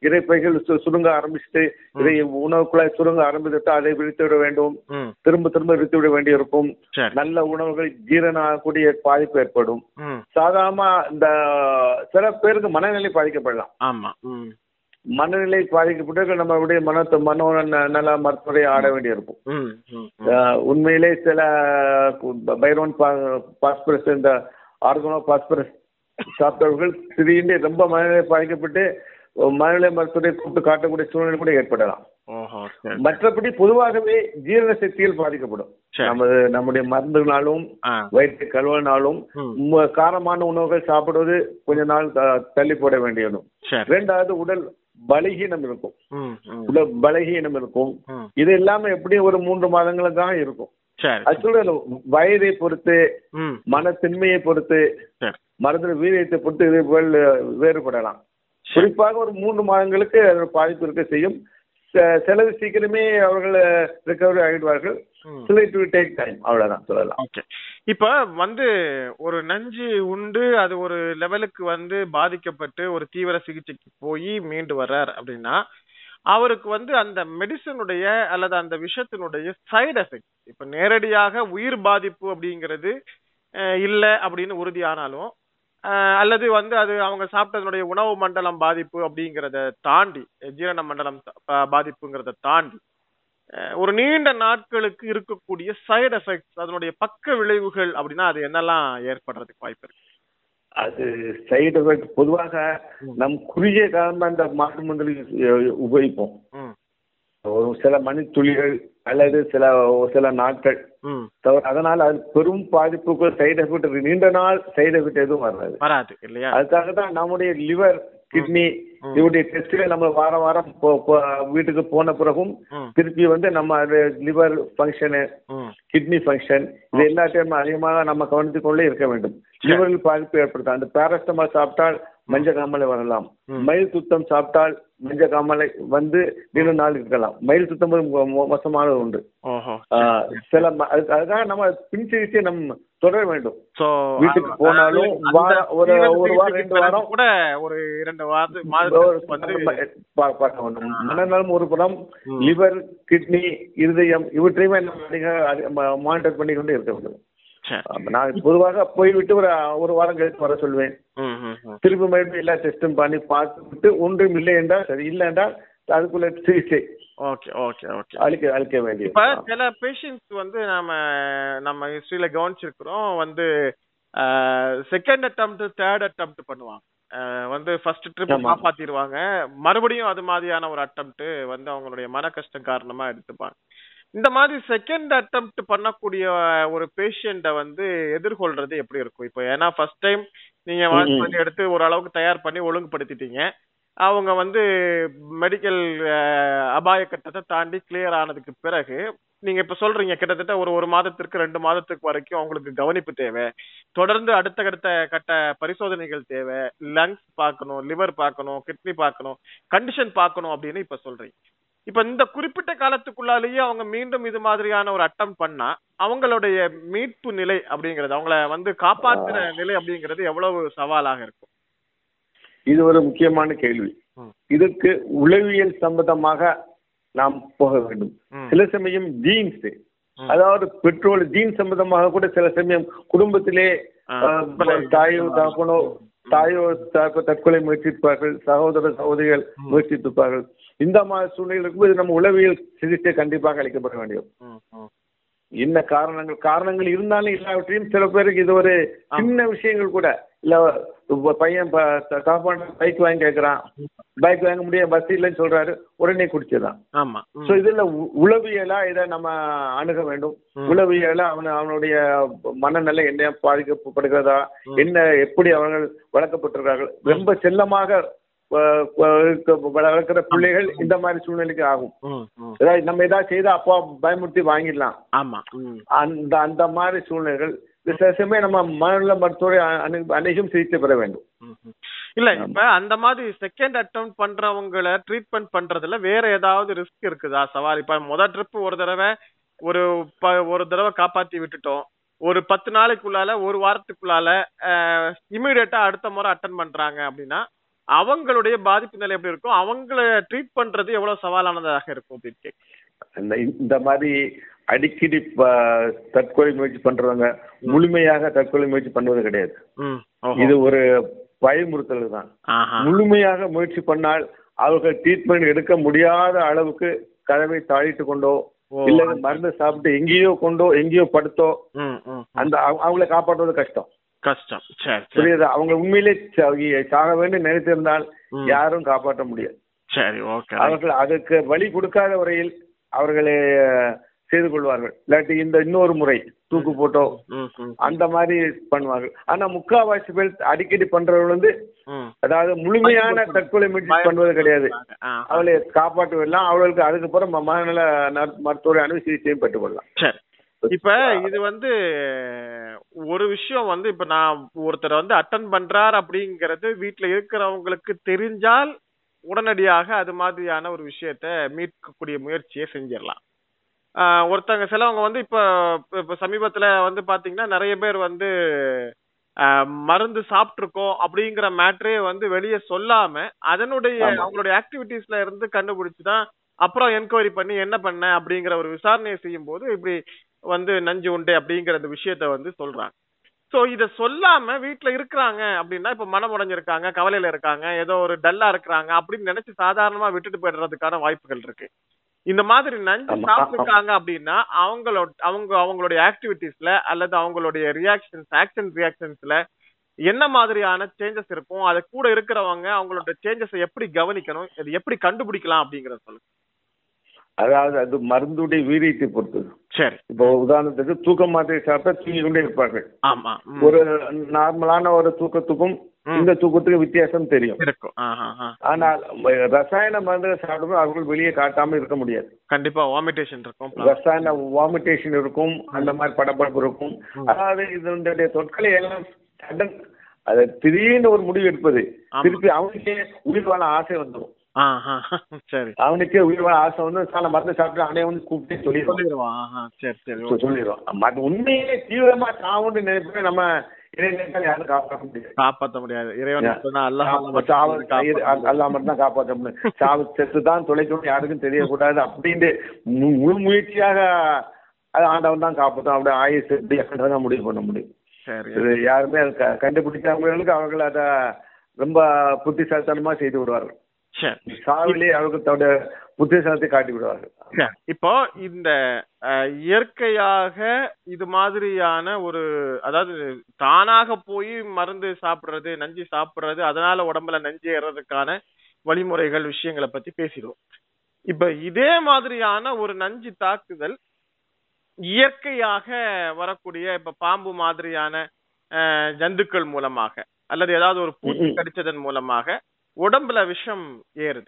இறைப்பைகள் சுருங்க ஆரம்பிச்சுட்டு இதை உணவுக்குள்ளாய் சுருங்க ஆரம்பித்துட்டு அதை விரித்து விட வேண்டும். திரும்ப திரும்ப விரித்து விட வேண்டியிருக்கும். சரி. நல்ல உணவுகள் ஜீரணம் ஆகக்கூடிய பாதிப்பு ஏற்படும். ம். சாதாரண இந்த சில பேருக்கு மனநிலை பாதிக்கப்படலாம். ஆமா. மனநிலை பாதிக்கப்பட்டு நம்மளுடைய மனத்தை மனோ ந- நல மருத்துவரை ஆட வேண்டியிருக்கும். உண்மையிலே சில பைரோன் பாஸ்பரஸ் இந்த ஆர்கனோ பாஸ்பரஸ் சாப்பிட்டவர்கள் திடீர்னு ரொம்ப மனநிலை பாதிக்கப்பட்டு மனநிலை மருத்துவரை கூப்பிட்டு காட்டக்கூடிய சூழ்நிலை கூட ஏற்படலாம். மற்றபடி பொதுவாகவே ஜீரண சக்தியில் பாதிக்கப்படும். நமது நம்முடைய மருந்துனாலும் வயிற்று கழுவினாலும் காரமான உணவுகள் சாப்பிடுவது கொஞ்ச நாள் தள்ளி போட வேண்டியதும். ரெண்டாவது உடல் பலகீனம் இருக்கும். உடல் பலகீனம் இருக்கும். இது எல்லாமே எப்படியும் ஒரு மூன்று இருக்கும். சரி அது சொல்றது வயதை பொறுத்து ம். மனத்தின்மையை பொறுத்து மருந்து வீரியத்தை பொறுத்து இது போல் வேறுபடலாம். குறிப்பாக ஒரு மூன்று மாதங்களுக்கு அதோட பாதிப்பு இருக்க செய்யும். செ- சிலது சீக்கிரமே அவர்கள் ரிகவரி ஆகிடுவார்கள். சில டு டேக் டைம் அவ்வளவுதான் சொல்லலாம். ஓகே இப்ப வந்து ஒரு நஞ்சு உண்டு அது ஒரு லெவலுக்கு வந்து பாதிக்கப்பட்டு ஒரு தீவிர சிகிச்சைக்கு போய் மீண்டு வர்றார் அப்படின்னா அவருக்கு வந்து அந்த மெடிசனுடைய அல்லது அந்த விஷத்தினுடைய சைடு எஃபெக்ட் இப்ப நேரடியாக உயிர் பாதிப்பு அப்படிங்கிறது இல்ல அப்படின்னு உறுதியானாலும் அல்லது வந்து அது அவங்க சாப்பிட்டதனுடைய உணவு மண்டலம் பாதிப்பு அப்படிங்கறத தாண்டி ஜீரண மண்டலம் பாதிப்புங்கிறத தாண்டி ஒரு நீண்ட நாட்களுக்கு இருக்கக்கூடிய சைடு எஃபெக்ட்ஸ் அதனுடைய பக்க விளைவுகள் அப்படின்னா அது என்னெல்லாம் ஏற்படுறதுக்கு வாய்ப்பு இருக்கு? அது சைடு எஃபெக்ட் பொதுவாக நம் குறுகிய காலம் அந்த மாற்று மருந்துகளை அஹ், உபயோகிப்போம் ஒரு சில மணித்துளிகள் அல்லது சில சில நாட்கள். அதனால் அது பெரும் பாதிப்புக்கு சைடு எஃபெக்ட் நீண்ட நாள் சைடு எஃபெக்ட் எதுவும் வராது. வராது இல்லையா? அதுக்காக தான் நம்முடைய லிவர் கிட்னி. இவருடைய டெஸ்ட்கள் நம்ம வாரம் வாரம் வீட்டுக்கு போன பிறகும் திருப்பி வந்து நம்ம லிவர் ஃபங்க்ஷனு கிட்னி ஃபங்க்ஷன் இது எல்லாத்தையும் அதிகமாக நம்ம கவனித்துக் கொண்டே இருக்க வேண்டும். லிவரில் பாதிப்பு ஏற்படுத்தும் அந்த பேரஸ்டமால் சாப்பிட்டால் மஞ்சள் காமாலை வரலாம். மயில் சுத்தம் சாப்பிட்டால் மஞ்சள் காமாலை வந்து நீண்ட நாள் இருக்கலாம். மயில் சுத்தம் மோசமானது உண்டு சில அதுக்காக நம்ம பின் சிகிச்சை நம்ம தொடர வேண்டும். வீட்டுக்கு போனாலும் ஒரு ஒரு வாரம் ரெண்டு வாரம். கூட ஒரு இரண்டு பார்க்க வேண்டும். மனநலம் ஒரு புறம். லிவர் கிட்னி இருதயம் இவற்றையுமே நம்ம மானிட்டர் பண்ணி கொண்டு இருக்க வேண்டும். நான் பொதுவாக போய்விட்டு ஒரு ஒரு வாரம் கழித்து வர சொல்வேன். திரும்ப மறுபடியும் எல்லா டெஸ்டும் பண்ணி பார்த்துட்டு ஒன்றும் இல்லை என்றால் சரி இல்லை என்றால் அதுக்குள்ள சிகிச்சை ஓகே ஓகே ஓகே. அளிக்க வேண்டியது. இப்ப சில பேஷண்ட்ஸ் வந்து நாம நம்ம ஹிஸ்டரியில கவனிச்சிருக்கிறோம் வந்து செகண்ட் அட்டம்ப்ட் தேர்ட் அட்டம்ப்ட் பண்ணுவாங்க. வந்து ஃபர்ஸ்ட் ட்ரிப். காப்பாத்திடுவாங்க. மறுபடியும் அது மாதிரியான ஒரு அட்டம்ப்ட் வந்து அவங்களுடைய மன கஷ்டம் காரணமா எடுத்துப்பாங்க. இந்த மாதிரி செகண்ட் அட்டம்ப்ட் பண்ணக்கூடிய ஒரு பேஷண்ட வந்து எதிர்கொள்றது எப்படி இருக்கும்? இப்போ ஏன்னா ஃபர்ஸ்ட் டைம் நீங்க ம். பண்ணி எடுத்து ஓரளவுக்கு தயார் பண்ணி ஒழுங்குபடுத்திட்டீங்க. அவங்க வந்து மெடிக்கல் அபாய கட்டத்தை தாண்டி கிளியர் ஆனதுக்கு பிறகு நீங்க இப்ப சொல்றீங்க கிட்டத்தட்ட ஒரு ஒரு மாதத்திற்கு ரெண்டு மாதத்துக்கு வரைக்கும் அவங்களுக்கு கவனிப்பு தேவை. தொடர்ந்து அடுத்த அடுத்த கட்ட பரிசோதனைகள் தேவை. லங்ஸ் பார்க்கணும் லிவர் பார்க்கணும் கிட்னி பார்க்கணும் கண்டிஷன் பார்க்கணும் அப்படின்னு இப்ப சொல்றீங்க. இப்ப இந்த குறிப்பிட்ட காலத்துக்குள்ளாலேயே அவங்க மீண்டும் இது மாதிரியான ஒரு அட்டம் பண்ணா அவங்களுடைய மீட்பு நிலை அப்படிங்கிறது அவங்கள வந்து காப்பாத்துற நிலை அப்படிங்கிறது எவ்வளவு சவாலாக இருக்கும் இது ஒரு முக்கியமான கேள்வி. இதுக்கு உளவியல் சம்பந்தமாக நாம் போக வேண்டும். சில சமயம் ஜீன்ஸ். அதாவது பெட்ரோல் ஜீன் சம்பந்தமாக கூட சில சமயம் குடும்பத்திலே. தாயோ தகப்பனோ தாயோ தற்கொலை முயற்சிப்பார்கள் சகோதர சகோதரிகள் முயற்சித்திருப்பார்கள் இந்த மாதிரி சூழ்நிலை இருக்கும்போது நம்ம உளவியல் சிகிச்சை கண்டிப்பாக அளிக்கப்பட வேண்டும். என்ன காரணங்கள் காரணங்கள் இருந்தாலும் இல்லாவற்றையும் சில பேருக்கு இது ஒரு சின்ன விஷயங்கள் கூட. இல்ல பையன் பைக் வாங்கி கேட்கறான் பைக் வாங்க முடியாது பஸ் இல்லைன்னு சொல்றாரு. உடனே குடிச்சதான் ஆமா. சோ இதுல உளவியலா இதை நம்ம அணுக வேண்டும். உளவியலா அவன அவனுடைய மனநிலை என்ன பாதிக்கப்படுகிறதா என்ன எப்படி அவர்கள் வளர்க்கப்பட்டிருக்கார்கள் ரொம்ப செல்லமாக வளர்க்கிற பிள்ளைகள் இந்த மாதிரி சூழ்நிலைக்கு ஆகும். ஏதாவது நம்ம ஏதாவது செய்தா அப்பா பயமுறுத்தி வாங்கிடலாம். ஆமா. அந்த அந்த மாதிரி சூழ்நிலைகள் சில சமயம் நம்ம மனநல மருத்துவரை அணுகும் சிகிச்சை பெற வேண்டும். இல்ல இப்ப அந்த மாதிரி செகண்ட் அட்டம் பண்றவங்கள ட்ரீட்மெண்ட் பண்றதுல வேற ஏதாவது ரிஸ்க் இருக்குதா? சவால். இப்ப முத ட்ரிப் ஒரு தடவை ஒரு ஒரு தடவை காப்பாத்தி விட்டுட்டோம். ஒரு பத்து நாளைக்குள்ளால ஒரு வாரத்துக்குள்ளால இமீடியட்டா அடுத்த முறை அட்டன் பண்றாங்க அப்படின்னா அவங்களுடைய பாதிப்பு நிலை எப்படி இருக்கும் அவங்கள ட்ரீட் பண்றது எவ்வளவு சவாலானதாக இருக்கும் அப்படின்னு. இந்த மாதிரி அடிக்கடி தற்கொலை முயற்சி பண்றவங்க முழுமையாக தற்கொலை முயற்சி பண்ணுவது கிடையாது. இது ஒரு பயமுறுத்தல் தான். முழுமையாக முயற்சி பண்ணால் அவர்கள் ட்ரீட்மெண்ட் எடுக்க முடியாத அளவுக்கு கதவை தாழிட்டு கொண்டோ. இல்ல மருந்து சாப்பிட்டு எங்கேயோ கொண்டோ எங்கேயோ படுத்தோ. அந்த அவ- அவங்களை காப்பாற்றுவது கஷ்டம் கஷ்டம். சரி புரியுது? அவங்க உண்மையிலே சாக வேண்டும் நினைத்திருந்தால். யாரும் காப்பாற்ற முடியாது. சரி ஓகே அவர்கள் அதுக்கு வழி கொடுக்காத வரையில் அவர்களே செய்து கொள்வார்கள். இல்லாட்டி இந்த இன்னொரு முறை தூக்கு போட்டோ அந்த மாதிரி பண்ணுவார்கள். ஆனா முக்காவாசி பேர் அடிக்கடி பண்றவர்கள் வந்து அதாவது முழுமையான தற்கொலை முயற்சி பண்ணுவது கிடையாது. அவளை காப்பாற்றுவதெல்லாம் அவர்களுக்கு அதுக்கப்புறம் ம- மனநல நல- மருத்துவரை அணுகு சிகிச்சையும் பெற்றுக்கொள்ளலாம். சரி. இப்ப இது வந்து ஒரு விஷயம் வந்து இப்ப நான் ஒருத்தர் வந்து அட்டன் பண்றார் அப்படிங்கறது வீட்ல இருக்கிறவங்களுக்கு தெரிஞ்சால் உடனடியாக அது மாதிரியான ஒரு விஷயத்த மீட்கக்கூடிய முயற்சியை செஞ்சிடலாம் ஆஹ் ஒருத்தங்க சிலவங்க வந்து இப்ப இப்ப- சமீபத்துல வந்து பாத்தீங்கன்னா நிறைய பேர் வந்து மருந்து சாப்பிட்டிருக்கோம் அப்படிங்கிற மேட்ரே வந்து வெளியே சொல்லாம அதனுடைய. அவங்களுடைய ஆக்டிவிட்டீஸ்ல இருந்து கண்டுபிடிச்சுதான் அப்புறம் என்கொயரி பண்ணி என்ன பண்ண அப்படிங்கிற ஒரு விசாரணையை செய்யும் போது இப்படி வந்து நஞ்சு உண்டு அப்படிங்கிற அந்த விஷயத்த வந்து சொல்றாங்க. சோ இத சொல்லாம வீட்ல இருக்கிறாங்க அப்படின்னா இப்ப மனம் உடைஞ்சிருக்காங்க கவலையில இருக்காங்க ஏதோ ஒரு டல்லா இருக்கிறாங்க அப்படின்னு நினைச்சு சாதாரணமா விட்டுட்டு போயிடுறதுக்கான வாய்ப்புகள் இருக்கு. இந்த மாதிரி நஞ்சு. சாப்பிட்டுருக்காங்க அப்படின்னா அவங்களோட அவங்க அவங்களுடைய ஆக்டிவிட்டீஸ்ல அல்லது அவங்களுடைய ரியாக்ஷன்ஸ் ஆக்ஷன் ரியாக்ஷன்ஸ்ல என்ன மாதிரியான சேஞ்சஸ் இருக்கும் அது கூட இருக்கிறவங்க அவங்களோட சேஞ்சஸ் எப்படி கவனிக்கணும் இது எப்படி கண்டுபிடிக்கலாம் அப்படிங்கறத சொல்லுங்க. அதாவது அது மருந்துடைய வீரியத்தை பொறுத்தது. சரி. இப்போ உதாரணத்துக்கு தூக்க மாத்திரை சாப்பிட்டா தூங்கி கொண்டே இருப்பார்கள். ஆமா. ஒரு நார்மலான ஒரு தூக்கத்துக்கும். இந்த தூக்கத்துக்கும் வித்தியாசம் தெரியும். ஆனால் ரசாயன மருந்துகள் சாப்பிடும்போது அவர்கள் வெளியே காட்டாம இருக்க முடியாது. கண்டிப்பா வாமிட்டேஷன் இருக்கும். ரசாயன வாமிட்டேஷன் இருக்கும் அந்த மாதிரி படபடப்பு இருக்கும். அதாவது இதனுடைய தொற்களை எல்லாம் சடன் அது திடீர்னு ஒரு முடிவு எடுப்பது. திருப்பி அவனுக்கே உயிர் வாழ ஆசை வந்துடும். சரி. அவனுக்கே உயிர் ஆசை வந்து சால மருந்து சாப்பிட்டு அவனே வந்து கூப்பிட்டு சொல்லிடுவான். சொல்லிடுவான் சரி சரி சொல்லிடுவான். மற்ற உண்மையிலே தீவிரமா சாவுன்னு நினைப்பே நம்ம காப்பாற்ற முடியாது. காப்பாத்த முடியாது. இறைவன் அல்லாஹ் அல்லாஹ் மட்டும் தான் காப்பாற்ற முடியும். சாவு செத்து தான் தொலைக்கணும் யாருக்கும் தெரியக்கூடாது அப்படின்ட்டு முழு முயற்சியாக அது ஆண்டவன் தான் காப்பாற்றும் அப்படி ஆயுசு எப்படி தான் முடிவு பண்ண முடியும். யாருமே அது க- கண்டுபிடிக்காதவர்களுக்கு அவர்கள் அதை ரொம்ப புத்திசாலித்தனமா செய்து விடுவார்கள். சாவிலே தன்னுடைய புத்திசாலத்தை காட்டி விடுவார்கள். இப்போ இந்த இயற்கையாக இது மாதிரியான ஒரு அதாவது தானாக போய் மருந்து சாப்பிடுறது நஞ்சு சாப்பிடுறது அதனால உடம்புல நஞ்சு ஏறதுக்கான வழிமுறைகள் விஷயங்களை பத்தி பேசிடுவோம் இப்ப இதே மாதிரியான ஒரு நஞ்சு தாக்குதல் இயற்கையாக வரக்கூடிய இப்ப பாம்பு மாதிரியான ஜந்துக்கள் மூலமாக அல்லது ஏதாவது ஒரு பூச்சி. கடிச்சதன் மூலமாக உடம்புல விஷம் ஏறுது.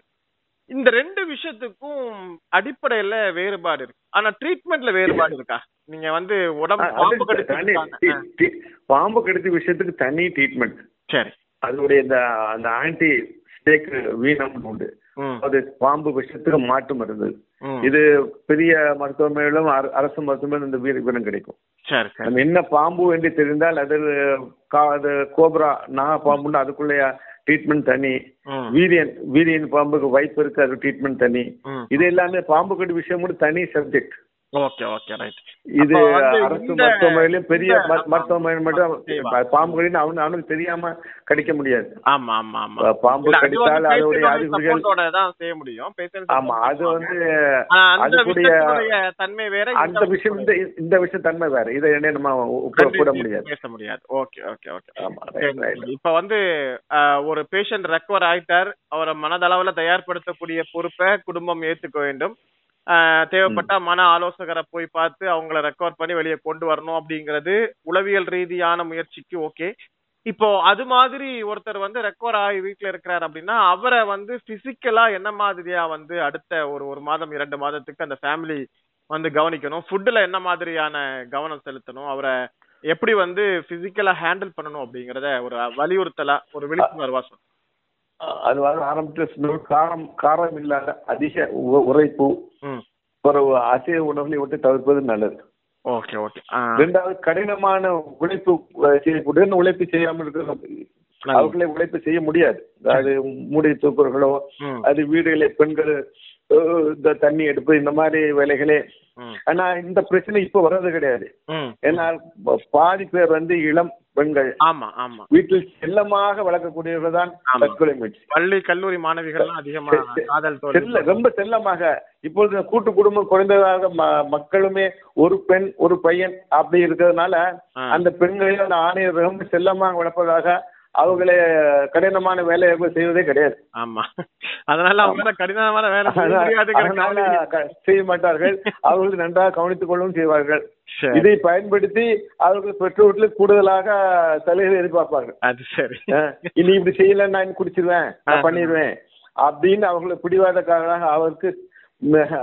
இந்த ரெண்டு விஷயத்துக்கும் அடிப்படையில வேறுபாடு இருக்கு. ஆனா ட்ரீட்மெண்ட்ல வேறுபாடு இருக்கா? நீங்க வந்து உடம்பு பாம்பு டி- பாம்பு கடித்த விஷயத்துக்கு தனி ட்ரீட்மெண்ட் சரி. அதோடைய இந்த அந்த ஆன்டி ஸ்டேக் வீனம் உண்டு. அது பாம்பு விஷயத்துக்கு மாட்டு மருந்து. இது பெரிய மருத்துவமனையிலும் அர- அரசு மருத்துவமனையிலும் இந்த வீர வீரம் கிடைக்கும். நம்ம என்ன பாம்பு என்று தெரிந்தால் அது கோப்ரா நாக பாம்புன்னு அதுக்குள்ளே ட்ரீட்மெண்ட் தனி வீரியன் வீரியன் பாம்புக்கு வைப்பு இருக்கு அது ட்ரீட்மெண்ட் தனி. இது எல்லாமே பாம்பு கடி விஷயம் கூட தனி சப்ஜெக்ட் ஓகே ஓகே ரைட் இது அரசு மருத்துவமனையிலும் பெரிய மருத்துவமனை மட்டும். பாம்பு கடின்னு அவனு அவனுக்கு தெரியாம கடிக்க முடியாது. ஆமா ஆமா ஆமா. பாம்பு கடித்தால் அதோடைய அறிகுறிகள் தான் செய்ய முடியும். ஆமா அது. வந்து அதுக்குடைய தன்மை வேற அந்த விஷயம் இந்த இந்த விஷயம் தன்மை வேற. இதை என்ன நம்ம ஒப்பிட முடியாது. பேச முடியாது. ஓகே ஓகே ஓகே ஆமா இப்ப வந்து ஒரு பேஷண்ட் ரெக்கவர் ஆயிட்டார். அவரை மனதளவுல தயார்படுத்தக்கூடிய பொறுப்பை குடும்பம் ஏத்துக்க வேண்டும். தேவைப்பட்டா மன ஆலோசகரை போய் பார்த்து அவங்கள ரெக்கவர் பண்ணி வெளியே கொண்டு வரணும் அப்படிங்கிறது உளவியல் ரீதியான முயற்சிக்கு ஓகே இப்போ அது மாதிரி ஒருத்தர் வந்து ரெக்கவர் ஆகி வீட்ல இருக்கிறார் அப்படின்னா அவரை வந்து பிசிக்கலா என்ன மாதிரியா வந்து அடுத்த ஒரு ஒரு மாதம் இரண்டு மாதத்துக்கு அந்த ஃபேமிலி வந்து கவனிக்கணும்? ஃபுட்ல என்ன மாதிரியான கவனம் செலுத்தணும்? அவரை எப்படி வந்து பிசிக்கலா ஹேண்டில் பண்ணணும் அப்படிங்கறத ஒரு வலியுறுத்தலா ஒரு விழிப்புணர்வா சொல்லுங்க அது வந்து ஆரம்பத்தில் காரம் காரம் இல்லாத அதிக உரைப்பு ஒரு அசைவ உணவுகளை விட்டு தவிர்ப்பது நல்லது. Okay okay. ரெண்டாவது கடினமான உழைப்பு செய்யக்கூடிய உழைப்பு செய்யாமல் இருக்கிற அவர்களை உழைப்பு செய்ய முடியாது. அது மூடி தூக்குறர்களோ அது வீடுகளை பெண்கள் இந்த தண்ணி எடுப்பு இந்த மாதிரி வேலைகளே ஆனா இந்த பிரச்சனை இப்ப வர்றது கிடையாது. ஏன்னா பாதி பேர் வந்து இளம் பெண்கள். ஆமா ஆமா. வீட்டில் செல்லமாக வளர்க்கக்கூடியவர்கள் தான். தற்கொலை முயற்சி. பள்ளி கல்லூரி மாணவிகள்லாம் அதிகமா காதல் செல்ல தோல்வி ரொம்ப செல்லமாக. இப்பொழுது கூட்டு குடும்பம் குறைந்ததாக மக்களுமே ஒரு பெண் ஒரு பையன் அப்படி இருக்கிறதுனால. அந்த பெண்களையும் அந்த ஆணையை ரொம்ப செல்லமாக வளர்ப்பதாக அவங்களே கடினமான வேலையை செய்வதே கிடையாது. ஆமா. அதனால அவங்க கடினமான வேலை செய்ய மாட்டார்கள். அவர்கள் நன்றாக கவனித்துக் கொள்ளவும் செய்வார்கள். இதை பயன்படுத்தி அவர்கள் பெற்றோர்களுக்கு கூடுதலாக சலுகை எதிர்பார்ப்பார்கள். அது சரி. இனி இப்படி செய்யல நான் குடிச்சிருவேன். பண்ணிடுவேன் அப்படின்னு அவங்களை பிடிவாதக்காரராக அவருக்கு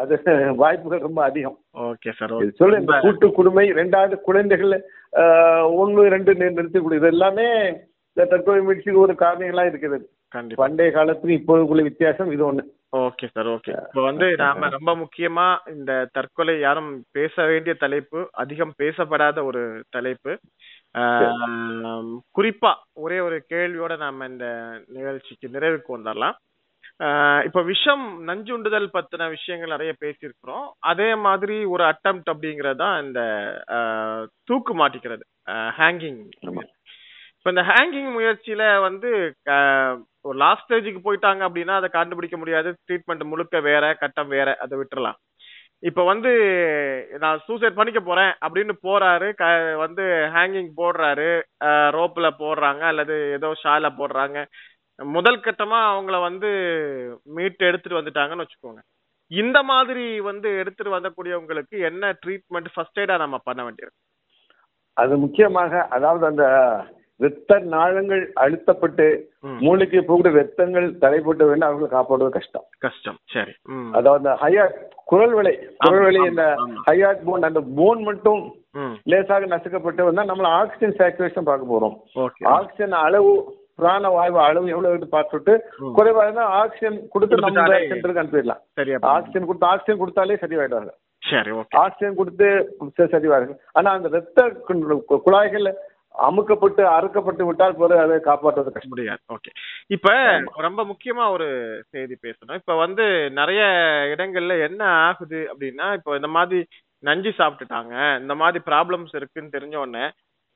அது வாய்ப்புகள் ரொம்ப அதிகம். ஓகே சார் சொல்லு இந்த கூட்டு குடுமை ரெண்டாவது குழந்தைகள் ஒண்ணு ரெண்டு நிறுத்தக்கூடிய இது எல்லாமே இந்த தற்கொலை முயற்சிக்கு ஒரு காரணிகளா இருக்கிறது. கண்டிப்பா. பண்டைய காலத்துக்கு இப்போதுக்குள்ள வித்தியாசம் இது ஒண்ணு. Okay sir okay. இப்போ வந்து நாம ரொம்ப முக்கியமா இந்த தற்கொலை யாரும் பேச வேண்டிய தலைப்பு அதிகம் பேசப்படாத ஒரு தலைப்பு. குறிப்பா ஒரே ஒரு கேள்வியோட நாம இந்த நிகழ்ச்சிக்கு நிறைவுக்கு வந்துடலாம். இப்ப விஷம் நஞ்சுண்டுதல் பத்தின விஷயங்கள் நிறைய பேசியிருக்கிறோம். அதே மாதிரி ஒரு அட்டம் அப்படிங்கறது தான் இந்த தூக்கு மாட்டிக்கிறது ஹேங்கிங். இப்ப இந்த ஹேங்கிங் முயற்சியில வந்து ஒரு லாஸ்ட் ஸ்டேஜுக்கு போயிட்டாங்க அப்படின்னா அதை கண்டுபிடிக்க முடியாது. ட்ரீட்மெண்ட் முழுக்க வேற கட்டம் வேற அதை விட்டுறலாம். இப்ப வந்து நான் சூசைட் பண்ணிக்க போறேன் அப்படின்னு போறாரு. க வந்து ஹேங்கிங் போடுறாரு. ரோப்ல போடுறாங்க அல்லது ஏதோ ஷால போடுறாங்க. முதல் கட்டமா அவங்கள வந்து மீட் எடுத்துட்டு வந்துட்டாங்கன்னு வச்சுக்கோங்க. இந்த மாதிரி வந்து எடுத்துட்டு வந்தக்கூடியவங்களுக்கு என்ன ட்ரீட்மெண்ட் ஃபர்ஸ்ட் எய்டா நம்ம பண்ண வேண்டியது அது முக்கியமாக அதாவது அந்த இரத்த நாளங்கள் அழுத்தப்பட்டு. மூளைக்கு போகிற ரத்தங்கள் தடைப்பட்டு வேண்டும் அவர்களை காப்பாடுவது கஷ்டம். கஷ்டம். சரி. அதாவது ஹையாட் குரல் வலை குரல் வலை இந்த. ஹையாட் போன் அந்த போன் மட்டும் லேசாக நசுக்கப்பட்டு வந்தா நம்ம ஆக்சிஜன் சேச்சுரேஷன் பார்க்க போறோம். ஆக்சிஜன் அளவு பிராண வாயு அளவு எவ்வளவு பார்த்துட்டு. குறைவா இருந்தா ஆக்சிஜன் கொடுத்து நம்ம சென்டருக்கு அனுப்பிடலாம். ஆக்சிஜன் கொடுத்து ஆக்சிஜன் கொடுத்தாலே சரியாயிடுவாங்க. ஆக்சிஜன் கொடுத்து சரிவாருங்க ஆனா அந்த ரத்த குழாய்கள் அமுக்கப்பட்டு அறுக்கப்பட்டு விட்டால் பிறகு அதை காப்பாற்றுவது கஷ்டம். முடியாது. ஓகே இப்ப ரொம்ப முக்கியமா ஒரு செய்தி பேசணும். இப்ப வந்து நிறைய இடங்கள்ல என்ன ஆகுது அப்படின்னா இப்போ இந்த மாதிரி நஞ்சு சாப்பிட்டுட்டாங்க இந்த மாதிரி ப்ராப்ளம்ஸ் இருக்குன்னு தெரிஞ்ச உடனே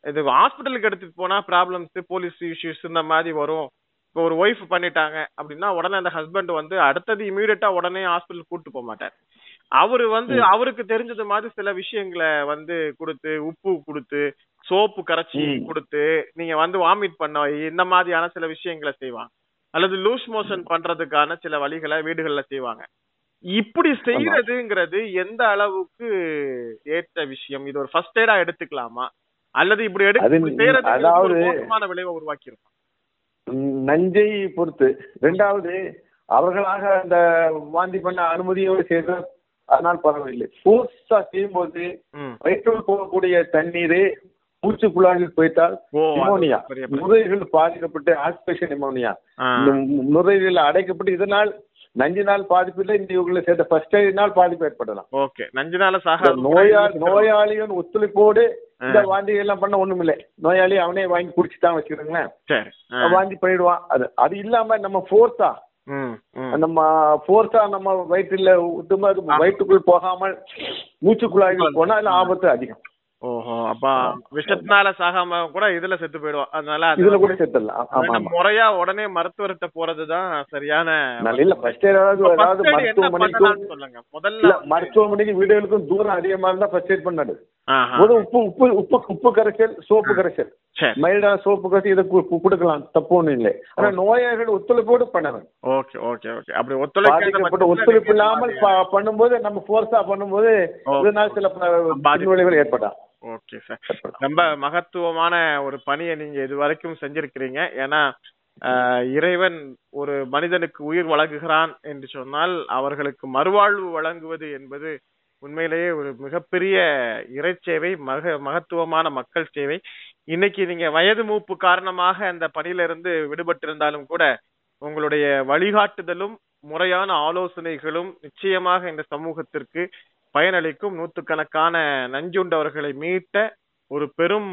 இது ஹாஸ்பிட்டலுக்கு எடுத்துட்டு போனா ப்ராப்ளம்ஸ் போலீஸ் இஷ்யூஸ் இந்த மாதிரி வரும். இப்போ ஒரு ஒய்ஃப் பண்ணிட்டாங்க அப்படின்னா உடனே அந்த ஹஸ்பண்ட் வந்து அடுத்தது இமீடியட்டா உடனே ஹாஸ்பிட்டல் கூட்டு போக மாட்டார். அவரு வந்து அவருக்கு தெரிஞ்சது மாதிரி சில விஷயங்களை வந்து கொடுத்து உப்பு கொடுத்து சோப்பு கரைச்சி. கொடுத்து நீங்க வந்து வாமிட் பண்ண இந்த மாதிரியான சில விஷயங்களை செய்வாங்க. அல்லது லூஸ் மோஷன் பண்றதுக்கான சில வழிகளை வீடுகள்ல செய்வாங்க. இப்படி செய்யறதுங்கிறது எந்த அளவுக்கு ஏற்ற விஷயம்? இது ஒரு ஃபர்ஸ்ட் எய்டா எடுத்துக்கலாமா? அல்லது இப்படி எடுத்து செய்யறது மோசமான விளைவை உருவாக்கி ம், நஞ்சை பொறுத்து. ரெண்டாவது அவர்களாக அந்த வாந்தி பண்ண அனுமதியோடு செய்த அதனால் பரவாயில்லை. ஃபோர்ஸா செய்யும்போது ம். வயிற்றுள் போகக்கூடிய தண்ணீர் மூச்சு குழாயில் போய்த்தால் ஓ, அது நிமோனியா. நுரையீரல் பாதிக்கப்பட்டு ஆஸ்பெஷன் நிமோனியா. நுரையீரல் அடைக்கப்பட்டு இதனால் நஞ்சு நாள் பாதிப்பு இல்லை இந்த இவங்களை சேர்த்த ஃபர்ஸ்ட் நாள் பாதிப்பு ஏற்படலாம். ஓகே. நஞ்சுனால சாக நோயாளி நோயாளியின் ஒத்துழைப்போடு இந்த வாந்தி எல்லாம் பண்ண ஒண்ணும் இல்லை நோயாளி அவனே வாங்கி குடிச்சுட்டான் வச்சுக்கிறீங்களேன். வாந்தி பண்ணிடுவான். அது அது இல்லாம நம்ம ஃபோர்ஸா நம்ம ஃபோர்ஸா நம்ம வயிற்றுல விட்டுமா வயிற்றுக்குள் போகாமல் மூச்சுக்குழாய்கள் போனா அதுல ஆபத்து அதிகம். ஓஹோ அப்ப விஷத்தினால சாகாம கூட இதுல செத்து போயிடுவோம் அதனால அது இதுல கூட ஆமா முறையா உடனே மருத்துவர்கிட்ட போறதுதான் சரியான இல்ல ஃபர்ஸ்ட் ஏதாவது என்ன மருத்துவமனைக்கும் பண்ணலாம்னு சொல்லுங்க. முதல்ல மருத்துவமனைக்கு வீடுகளுக்கும் தூரம் அதிகமா இருந்தா ஃபர்ஸ்ட் எய்ட். முதல் உப்பு உப்பு உப்பு உப்பு கரைசல் சோப்பு கரைசல் சரி மைல்டான சோப்பு கரைசல் இதை கொடுக்கலாம். தப்பு ஒண்ணும் இல்லை. ஆனா நோயாளிகள் ஒத்துழைப்போடு பண்ணணும் ஓகே ஓகே ஓகே. அப்படி ஒத்துழைப்பு நீங்க இல்லாமல் பண்ணும்போது நம்ம ஃபோர்ஸா பண்ணும்போது. இதனால் சில. பின்விளைவுகள் ஏற்படலாம். ஓகே சார் ரொம்ப மகத்துவமான ஒரு பணியை நீங்க இது வரைக்கும் செஞ்சிருக்கிறீங்க. ஏன்னா ஆஹ், இறைவன் ஒரு மனிதனுக்கு உயிர் வழங்குகிறான் என்று சொன்னால் அவர்களுக்கு மறுவாழ்வு வழங்குவது என்பது உண்மையிலேயே ஒரு மிகப்பெரிய சேவை மக மகத்துவமான மக்கள் சேவை. இன்னைக்கு நீங்க வயது மூப்பு காரணமாக அந்த பணியிலிருந்து விடுபட்டிருந்தாலும் கூட உங்களுடைய வழிகாட்டுதலும் முறையான ஆலோசனைகளும் நிச்சயமாக இந்த சமூகத்திற்கு பயனளிக்கும் நூற்றுக்கணக்கான நஞ்சுண்டவர்களை மீட்ட ஒரு பெரும்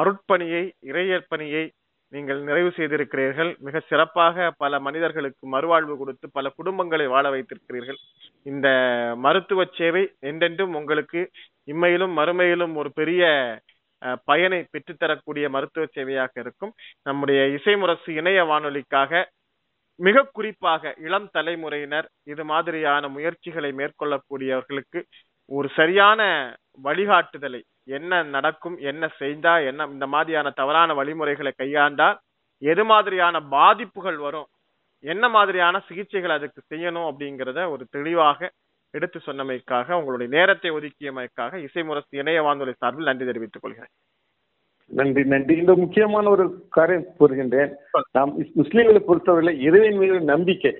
அருட்பணியை இறையற்பணியை நீங்கள் நிறைவு செய்திருக்கிறீர்கள். மிக சிறப்பாக பல மனிதர்களுக்கு மறுவாழ்வு கொடுத்து பல குடும்பங்களை வாழ வைத்திருக்கிறீர்கள். இந்த மருத்துவ சேவை என்றென்றும் உங்களுக்கு இம்மையிலும் மறுமையிலும் ஒரு பெரிய பயனை பெற்றுத்தரக்கூடிய மருத்துவ சேவையாக இருக்கும். நம்முடைய இசைமுரசு இணைய வானொலிக்காக மிக குறிப்பாக இளம் தலைமுறையினர் இது மாதிரியான முயற்சிகளை மேற்கொள்ளக்கூடியவர்களுக்கு ஒரு சரியான வழிகாட்டுதலை என்ன நடக்கும் என்ன செய்தா என்ன இந்த மாதிரியான தவறான வழிமுறைகளை கையாண்டா எது மாதிரியான பாதிப்புகள் வரும் என்ன மாதிரியான சிகிச்சைகள் அதுக்கு செய்யணும் அப்படிங்கிறத ஒரு தெளிவாக எடுத்து சொன்னமைக்காக உங்களுடைய நேரத்தை ஒதுக்கியமைக்காக இசை முரசு இணைய வானொலி சார்பில் நன்றி தெரிவித்துக் கொள்கிறேன். நன்றி நன்றி. இந்த முக்கியமான ஒரு காரியம் கூறுகின்றேன். நாம் முஸ்லிம்களை பொறுத்தவரை இறைவன் மீது நம்பிக்கை.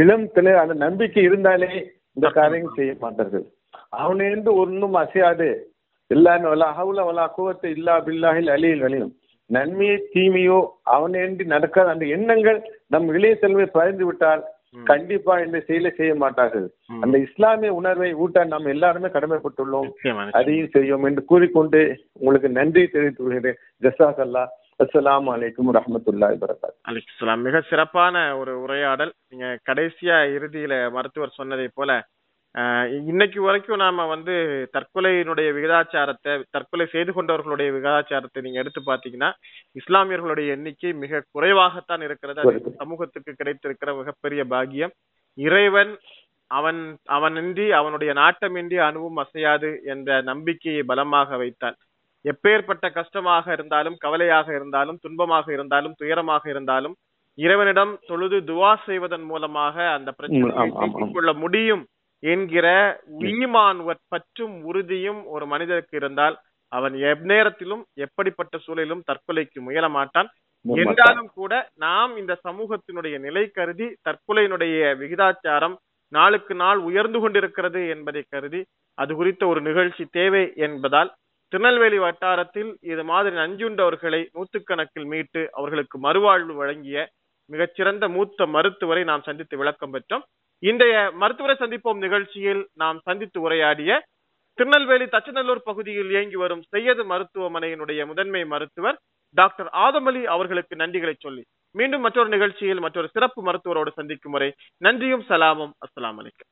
இளம் தலை அந்த நம்பிக்கை இருந்தாலே இந்த காரியம் செய்ய மாட்டார்கள். அவனிருந்து ஒன்றும் அசையாது. எல்லாரும் வலா ஹவுல வலா குவத்தை இல்லா பில்லாஹில் அலியில் அலியும் நன்மையோ தீமையோ அவனின்றி நடக்காத அந்த எண்ணங்கள் நம் இளைய செல்வை பகிர்ந்து விட்டால் கண்டிப்பா இந்த செயலை செய்ய மாட்டார்கள். அந்த இஸ்லாமிய உணர்வை ஊட்ட நாம் எல்லாருமே கடமைப்பட்டுள்ளோம். அதையும் செய்யும் என்று கூறிக்கொண்டு உங்களுக்கு நன்றி தெரிவித்து கொள்கிறேன். ஜசாக் அல்லா அஸ்ஸலாமு அலைக்கும் ரஹமத்துல்லாஹி வரகாத் மிக சிறப்பான ஒரு உரையாடல். நீங்க கடைசியா இறுதியில மருத்துவர் சொன்னதை போல இன்னைக்கு வரைக்கும் நாம வந்து தற்கொலையினுடைய விகிதாச்சாரத்தை தற்கொலை செய்து கொண்டவர்களுடைய விகிதாச்சாரத்தை நீங்க எடுத்து பாத்தீங்கன்னா இஸ்லாமியர்களுடைய எண்ணிக்கை மிக குறைவாகத்தான் இருக்கிறது அது. சமூகத்துக்கு கிடைத்திருக்கிற மிகப்பெரிய பாக்கியம் இறைவன் அவன் அவனின்றி அவனுடைய நாட்டமின்றி அணுவும் அசையாது என்ற நம்பிக்கையை பலமாக வைத்தான் எப்பேற்பட்ட கஷ்டமாக இருந்தாலும் கவலையாக இருந்தாலும் துன்பமாக இருந்தாலும் துயரமாக இருந்தாலும் இறைவனிடம் தொழுது துவா செய்வதன் மூலமாக அந்த பிரச்சனையை. நீக்கிக் கொள்ள முடியும் என்கிற ஈமான் வ- பற்றும் உறுதியும் ஒரு மனிதருக்கு இருந்தால் அவன் எந்நேரத்திலும் எப்படிப்பட்ட சூழலிலும் தற்கொலைக்கு முயல மாட்டான். என்றாலும் கூட நாம் இந்த சமூகத்தினுடைய நிலை கருதி தற்கொலையினுடைய விகிதாச்சாரம் நாளுக்கு நாள் உயர்ந்து கொண்டிருக்கிறது என்பதை கருதி அது குறித்த ஒரு நிகழ்ச்சி தேவை என்பதால் திருநெல்வேலி வட்டாரத்தில் இது மாதிரி நஞ்சுண்டவர்களை நூத்துக்கணக்கில் மீட்டு அவர்களுக்கு மறுவாழ்வு வழங்கிய மிகச்சிறந்த மூத்த மருத்துவரை நாம் சந்தித்து விளக்கம் பெற்றோம். இன்றைய மருத்துவரை சந்திப்போம் நிகழ்ச்சியில் நாம் சந்தித்து உரையாடிய திருநெல்வேலி தச்சநல்லூர் பகுதியில் இயங்கி வரும் செய்யது மருத்துவமனையினுடைய முதன்மை மருத்துவர் டாக்டர் ஆதமலி அவர்களுக்கு நன்றிகளை சொல்லி மீண்டும் மற்றொரு நிகழ்ச்சியில் மற்றொரு சிறப்பு மருத்துவரோடு சந்திக்கும் வரை நன்றியும் சலாமும். அஸ்லாம் அலைக்கும்.